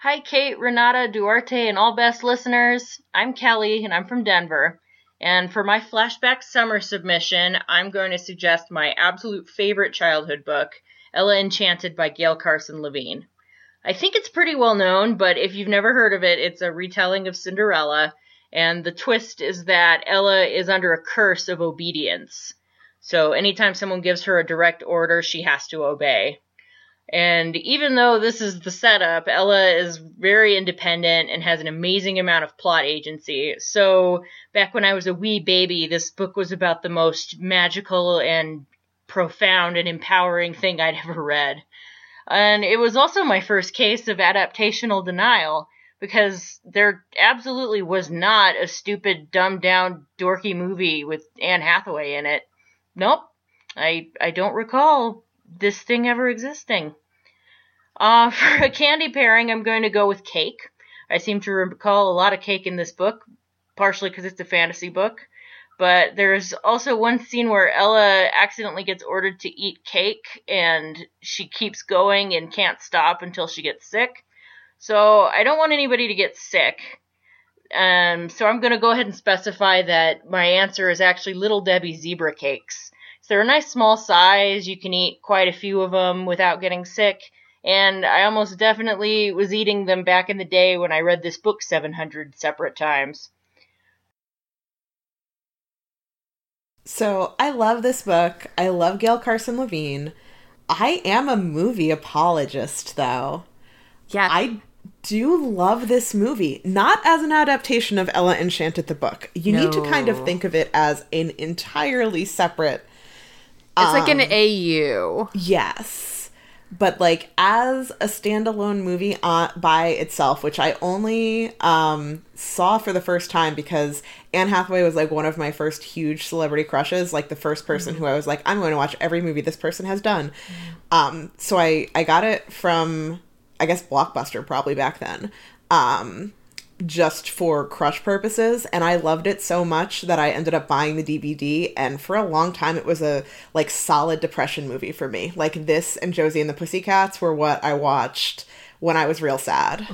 Hi, Kate, Renata, Duarte, and all best listeners. I'm Kellie, and I'm from Denver. And for my flashback summer submission, I'm going to suggest my absolute favorite childhood book, Ella Enchanted by Gail Carson Levine. I think it's pretty well known, but if you've never heard of it, it's a retelling of Cinderella, and the twist is that Ella is under a curse of obedience. So anytime someone gives her a direct order, she has to obey. And even though this is the setup, Ella is very independent and has an amazing amount of plot agency. So, back when I was a wee baby, this book was about the most magical and profound and empowering thing I'd ever read. And it was also my first case of adaptational denial because there absolutely was not a stupid, dumbed down, dorky movie with Anne Hathaway in it. Nope. I I don't recall this thing ever existing. Uh, for a candy pairing, I'm going to go with cake. I seem to recall a lot of cake in this book, partially because it's a fantasy book. But there's also one scene where Ella accidentally gets ordered to eat cake, and she keeps going and can't stop until she gets sick. So I don't want anybody to get sick. Um, so I'm going to go ahead and specify that my answer is actually Little Debbie zebra cakes. So they're a nice small size. You can eat quite a few of them without getting sick. And I almost definitely was eating them back in the day when I read this book 700 separate times. So I love this book. I love Gail Carson Levine. I am a movie apologist, though. Yeah. I do love this movie. Not as an adaptation of Ella Enchanted the book. You need to kind of think of it as an entirely separate. It's like an um, AU. Yes. But like as a standalone movie on, by itself, which I only um, saw for the first time because Anne Hathaway was like one of my first huge celebrity crushes, like the first person who I was like, I'm going to watch every movie this person has done. Um, so I I got it from I guess Blockbuster probably back then. Um, just for crush purposes and I loved it so much that I ended up buying the DVD and for a long time it was a like solid depression movie for me. Like this and Josie and the Pussycats were what I watched when I was real sad.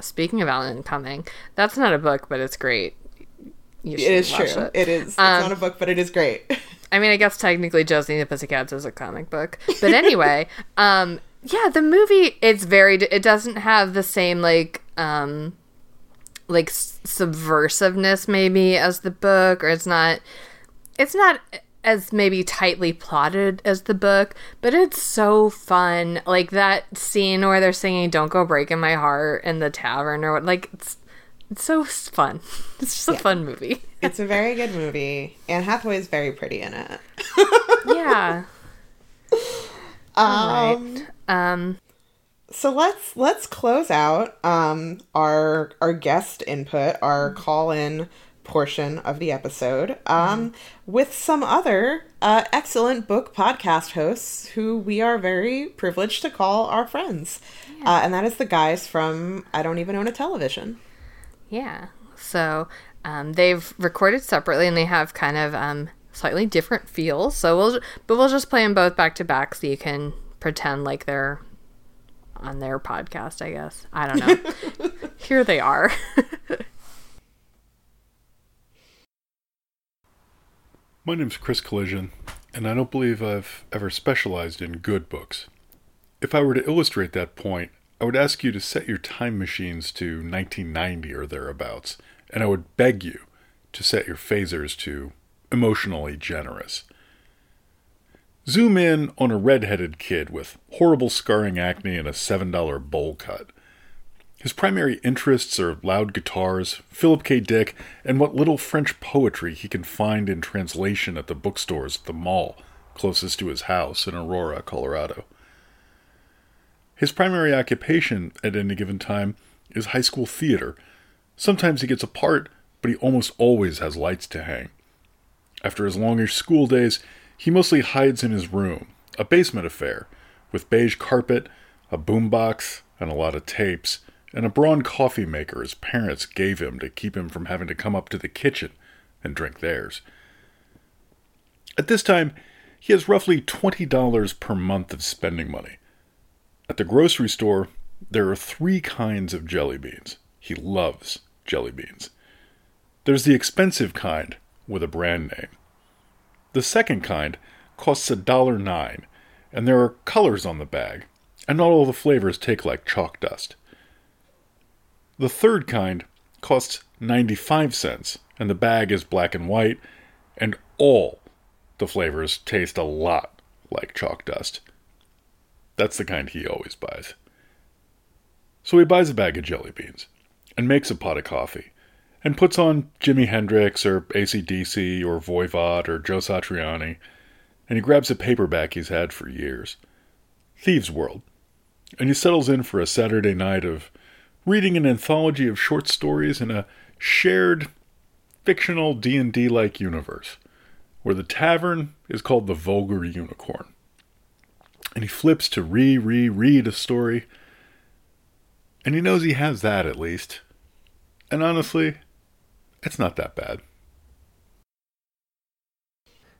Speaking of Alan Cumming, that's not a book, but it's great. It is true. It. It is. It's Um, not a book, but it is great. I mean, I guess technically Josie and the Pussycats is a comic book, but anyway, um, yeah, the movie it's very. It doesn't have the same like um, like subversiveness maybe as the book, or it's not. It's not as maybe tightly plotted as the book, but it's so fun. Like that scene where they're singing "Don't Go Breaking My Heart" in the tavern, or what. Like it's it's so fun. It's just a fun movie. it's a very good movie. Anne Hathaway is very pretty in it. yeah. Um, um so let's let's close out um our our guest input, our call in portion of the episode um with some other uh excellent book podcast hosts who we are very privileged to call our friends. Uh, and that is the guys from I don't even own a television. Yeah. So um, they've recorded separately and they have kind of um, slightly different feels. So we'll, but we'll just play them both back to back so you can pretend like they're on their podcast. I guess I don't know. Here they are. My name's Chris Collision, and I don't believe I've ever specialized in good books. If I were to illustrate that point, I would ask you to set your time machines to 1990 or thereabouts, and I would beg you to set your phasers to emotionally generous. Zoom in on a red-headed kid with horrible scarring acne and a $7 bowl cut. His primary interests are loud guitars, Philip K. Dick, and what little French poetry he can find in translation at the bookstores at the mall closest to his house in Aurora, Colorado. His primary occupation at any given time is high school theater. Sometimes he gets a part, but he almost always has lights to hang. After his longish school days, he mostly hides in his room, a basement affair, with beige carpet, a boombox, and a lot of tapes, and a Braun coffee maker his parents gave him to keep him from having to come up to the kitchen and drink theirs. At this time, he has roughly $20 per month of spending money. At the grocery store, there are three kinds of jelly beans. He loves jelly beans. There's the expensive kind with a brand name. The second kind costs a dollar nine, and there are colors on the bag, and not all the flavors take like chalk dust. The third kind costs 95 cents, and the bag is black and white, and all the flavors taste a lot like chalk dust. That's the kind he always buys. So he buys a bag of jelly beans, and makes a pot of coffee, and puts on Jimi Hendrix or ACDC or Voivod or Joe Satriani, and he grabs a paperback he's had for years, Thieves' World, and he settles in for a Saturday night of reading an anthology of short stories in a shared fictional D&D like universe where the tavern is called the Vulgar Unicorn. And he flips to re re read a story and he knows he has that at least. And honestly, it's not that bad.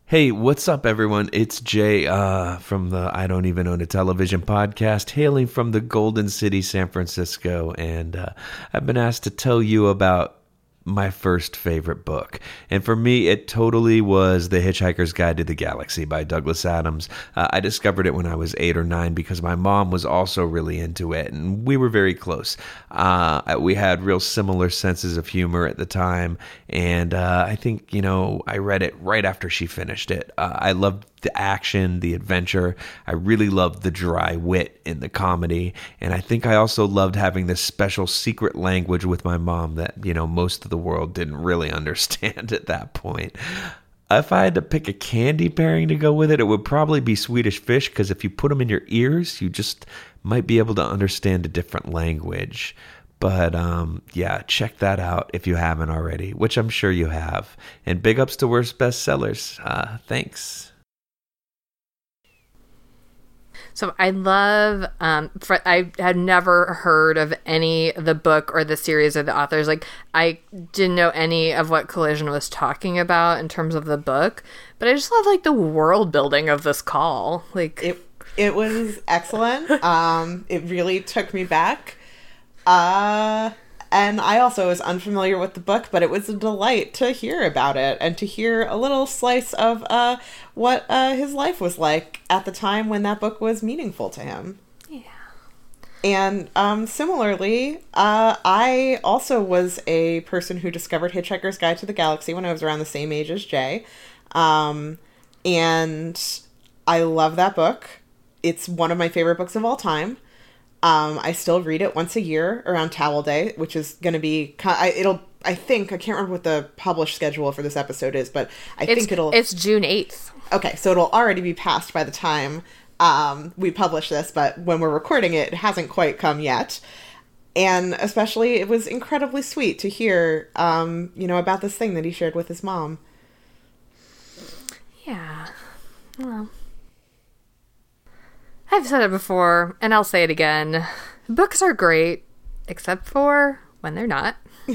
Hey, what's up, everyone? It's Jay uh, from the I Don't Even Own a Television podcast, hailing from the Golden City, San Francisco. And uh, I've been asked to tell you about my first favorite book. And for me, it totally was The Hitchhiker's Guide to the Galaxy by Douglas Adams. Uh, I discovered it when I was eight or nine because my mom was also really into it, and we were very close. Uh, we had real similar senses of humor at the time, and uh, I think, you know, I read it right after she finished it. Uh, I loved the action, the adventure. I really loved the dry wit in the comedy. And I think I also loved having this special secret language with my mom that, you know, most of the world didn't really understand at that point. If I had to pick a candy pairing to go with it, it would probably be Swedish fish because if you put them in your ears, you just might be able to understand a different language. But um, yeah, check that out if you haven't already, which I'm sure you have. And big ups to Worst Bestsellers. Uh, thanks. So I love. Um, I had never heard of any the book or the series or the authors. Like I didn't know any of what Collision was talking about in terms of the book, but I just love like the world building of this call. Like it, it was excellent. um, it really took me back. Uh and I also was unfamiliar with the book, but it was a delight to hear about it and to hear a little slice of uh, what uh, his life was like at the time when that book was meaningful to him. Yeah. And um, similarly, uh, I also was a person who discovered Hitchhiker's Guide to the Galaxy when I was around the same age as Jay. Um, and I love that book. It's one of my favorite books of all time. Um, I still read it once a year around Towel Day, which is going to be. I, it'll. I think I can't remember what the published schedule for this episode is, but I it's, think it'll. It's June eighth. Okay, so it'll already be passed by the time um, we publish this, but when we're recording it, it hasn't quite come yet. And especially, it was incredibly sweet to hear, um, you know, about this thing that he shared with his mom. Yeah. Well. I've said it before, and I'll say it again. Books are great, except for when they're not.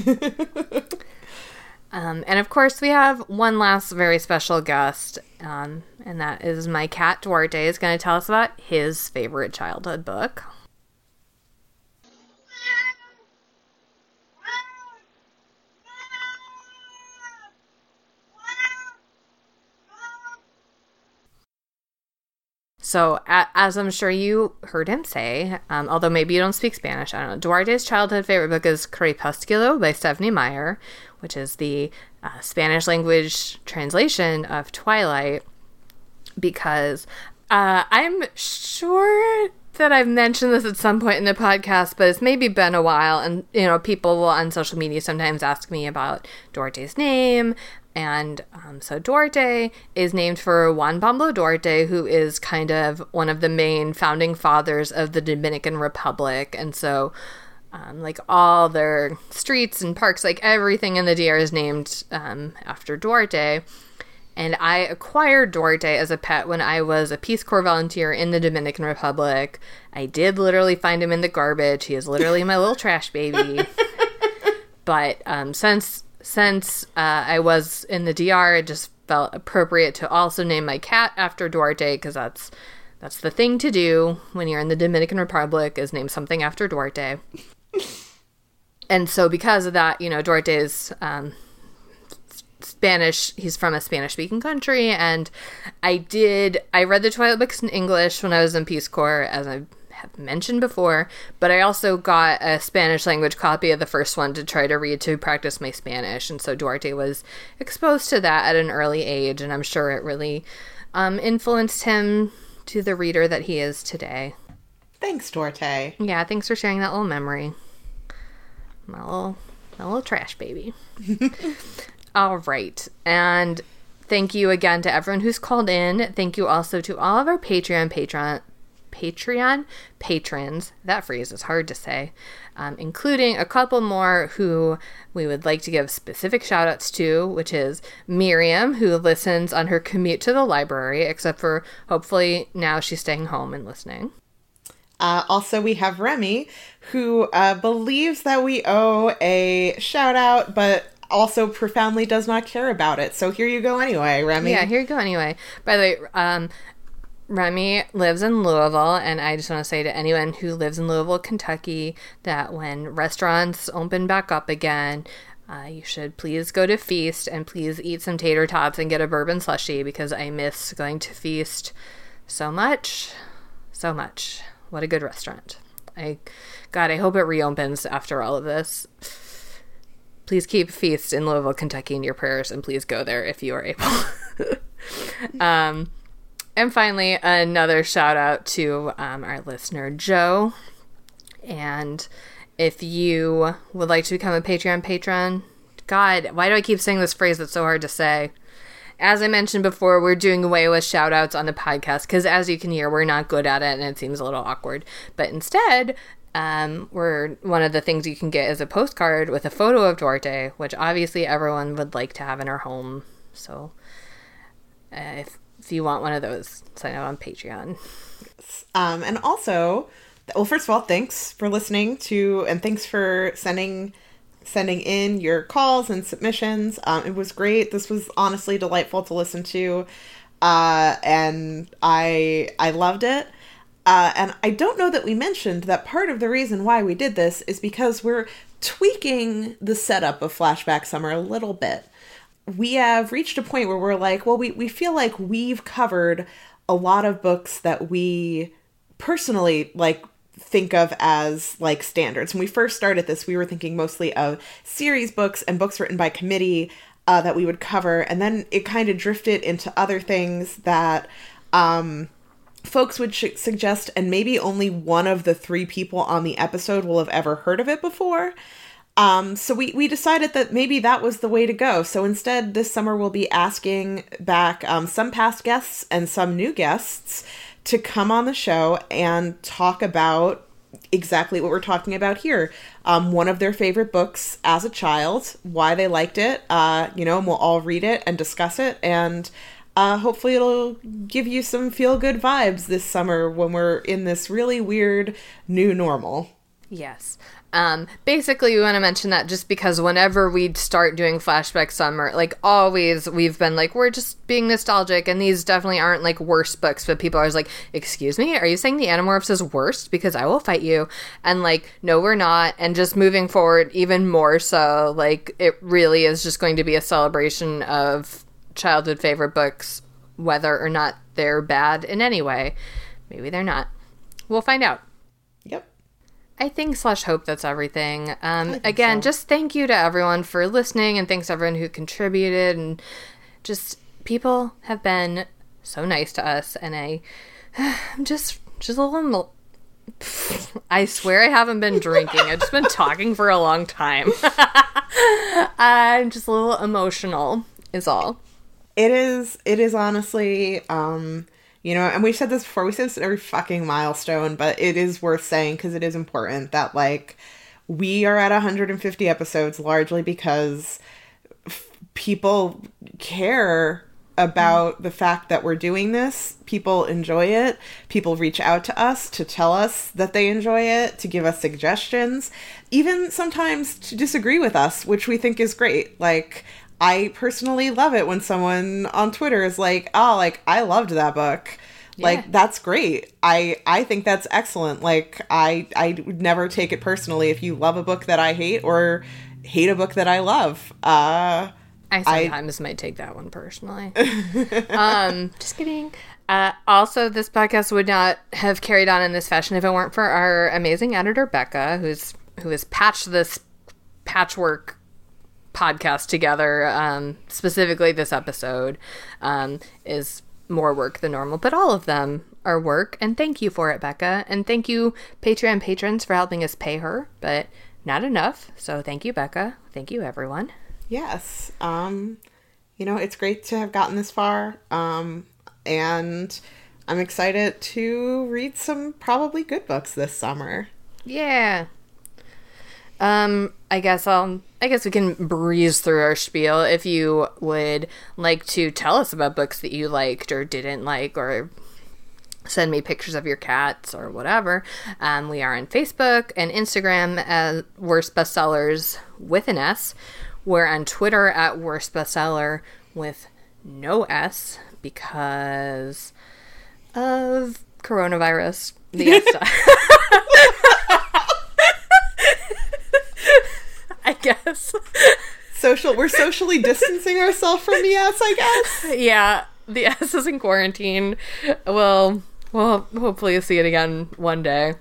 um, and of course, we have one last very special guest, um, and that is my cat Duarte is going to tell us about his favorite childhood book. So, as I'm sure you heard him say, um, although maybe you don't speak Spanish, I don't know. Duarte's childhood favorite book is Crepusculo by Stephenie Meyer, which is the uh, Spanish language translation of Twilight, because uh, I'm sure that I've mentioned this at some point in the podcast, but it's maybe been a while, and you know, people on social media sometimes ask me about Duarte's name, and um, so Duarte is named for Juan Pablo Duarte, who is kind of one of the main founding fathers of the Dominican Republic. And so, um, like, all their streets and parks, like everything in the DR is named um, after Duarte. And I acquired Duarte as a pet when I was a Peace Corps volunteer in the Dominican Republic. I did literally find him in the garbage. He is literally my little trash baby. but um, since since uh, I was in the DR, it just felt appropriate to also name my cat after Duarte because that's that's the thing to do when you're in the Dominican Republic is name something after Duarte. and so because of that, you know, Duarte is um, Spanish. He's from a Spanish speaking country, and I did I read the Twilight books in English when I was in Peace Corps, as I have mentioned before, but I also got a Spanish language copy of the first one to try to read to practice my Spanish. And so Duarte was exposed to that at an early age, and I'm sure it really um, influenced him to the reader that he is today. Thanks, Duarte. Yeah, thanks for sharing that little memory. My little, my little trash baby. all right. And thank you again to everyone who's called in. Thank you also to all of our Patreon patron Patreon patrons. That phrase is hard to say, um, including a couple more who we would like to give specific shout outs to, which is Miriam, who listens on her commute to the library, except for hopefully now she's staying home and listening. Uh, also, we have Remy, who uh, believes that we owe a shout out, but also profoundly does not care about it. So here you go anyway, Remy. Yeah, here you go anyway. By the way, um, Remy lives in Louisville, and I just want to say to anyone who lives in Louisville, Kentucky, that when restaurants open back up again, uh, you should please go to Feast and please eat some tater tots and get a bourbon slushy because I miss going to Feast so much. So much. What a good restaurant. I, God, I hope it reopens after all of this. Please keep Feast in Louisville, Kentucky in your prayers and please go there if you are able. um, and finally, another shout out to um, our listener, Joe. And if you would like to become a Patreon patron, God, why do I keep saying this phrase that's so hard to say? As I mentioned before, we're doing away with shout outs on the podcast because, as you can hear, we're not good at it and it seems a little awkward. But instead, um, we're one of the things you can get is a postcard with a photo of Duarte, which obviously everyone would like to have in our home. So, uh, if if you want one of those, sign up on Patreon. Um, and also, well, first of all, thanks for listening to, and thanks for sending sending in your calls and submissions. Um, it was great. This was honestly delightful to listen to, uh, and I I loved it. Uh, and I don't know that we mentioned that part of the reason why we did this is because we're tweaking the setup of Flashback Summer a little bit we have reached a point where we're like, well, we, we feel like we've covered a lot of books that we personally like think of as like standards. When we first started this, we were thinking mostly of series books and books written by committee uh, that we would cover, and then it kind of drifted into other things that um, folks would sh- suggest, and maybe only one of the three people on the episode will have ever heard of it before. Um, so we, we decided that maybe that was the way to go. So instead, this summer we'll be asking back um, some past guests and some new guests to come on the show and talk about exactly what we're talking about here. Um, one of their favorite books as a child, why they liked it, uh, you know, and we'll all read it and discuss it. And uh, hopefully it'll give you some feel good vibes this summer when we're in this really weird new normal. Yes. Um, basically, we want to mention that just because whenever we start doing flashback summer, like always, we've been like, we're just being nostalgic, and these definitely aren't like worst books, but people are always like, excuse me, are you saying the Animorphs is worst? Because I will fight you. And like, no, we're not. And just moving forward, even more so, like, it really is just going to be a celebration of childhood favorite books, whether or not they're bad in any way. Maybe they're not. We'll find out. I think slash hope that's everything. Um, again, so. just thank you to everyone for listening, and thanks everyone who contributed, and just people have been so nice to us, and I, I'm just just a little. I swear I haven't been drinking. I've just been talking for a long time. I'm just a little emotional. Is all. It is. It is honestly. Um, you know, and we've said this before, we said this every fucking milestone, but it is worth saying because it is important that, like, we are at 150 episodes largely because f- people care about the fact that we're doing this. People enjoy it. People reach out to us to tell us that they enjoy it, to give us suggestions, even sometimes to disagree with us, which we think is great. Like, I personally love it when someone on Twitter is like, "Oh, like I loved that book." Yeah. Like that's great. I I think that's excellent. Like I I would never take it personally if you love a book that I hate or hate a book that I love. Uh I sometimes I, might take that one personally. um just kidding. Uh, also, this podcast would not have carried on in this fashion if it weren't for our amazing editor Becca, who's who has patched this patchwork podcast together, um, specifically this episode, um, is more work than normal, but all of them are work. And thank you for it, Becca. And thank you, Patreon patrons, for helping us pay her, but not enough. So thank you, Becca. Thank you, everyone. Yes. Um, you know, it's great to have gotten this far. Um, and I'm excited to read some probably good books this summer. Yeah. Um, I guess I'll. I guess we can breeze through our spiel. If you would like to tell us about books that you liked or didn't like, or send me pictures of your cats or whatever, um, we are on Facebook and Instagram as Worst Bestsellers with an S. We're on Twitter at worst bestseller with no S because of coronavirus. The S I guess. Social we're socially distancing ourselves from the S, I guess. Yeah, the S is in quarantine. Well, well, hopefully see it again one day.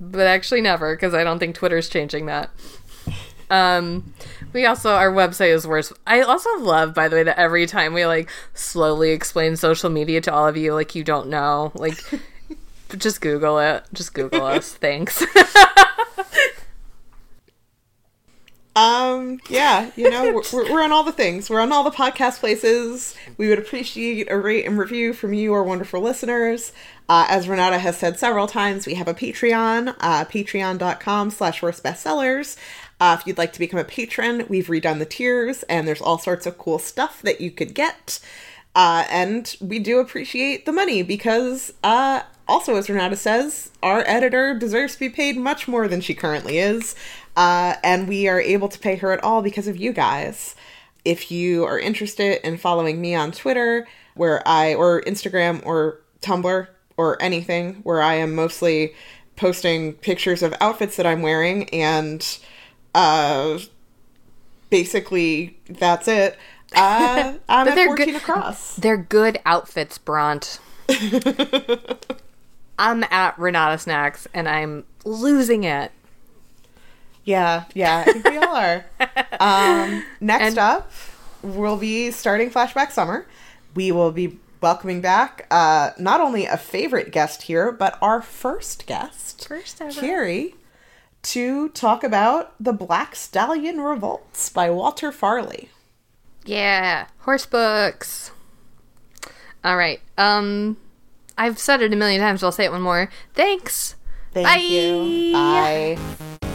But actually never, because I don't think Twitter's changing that. Um, we also our website is worse. I also love, by the way, that every time we like slowly explain social media to all of you, like you don't know, like just Google it. Just Google us. Thanks. Um, yeah, you know, we're, we're on all the things. We're on all the podcast places. We would appreciate a rate and review from you, our wonderful listeners. Uh, as Renata has said several times, we have a Patreon, uh, patreon.com slash worst bestsellers. Uh, if you'd like to become a patron, we've redone the tiers and there's all sorts of cool stuff that you could get. Uh, and we do appreciate the money because, uh, also, as Renata says, our editor deserves to be paid much more than she currently is. Uh, and we are able to pay her at all because of you guys. If you are interested in following me on Twitter, where I, or Instagram or Tumblr or anything, where I am mostly posting pictures of outfits that I'm wearing and uh, basically that's it. Uh, I'm at 14 good, across. They're good outfits, Bront. I'm at Renata Snacks and I'm losing it. Yeah, yeah, I think we all are. Um, next and- up, we'll be starting Flashback Summer. We will be welcoming back uh, not only a favorite guest here, but our first guest, first ever. Carrie, to talk about The Black Stallion Revolts by Walter Farley. Yeah, horse books. All right. Um, I've said it a million times. So I'll say it one more. Thanks. Thank Bye. you. Bye.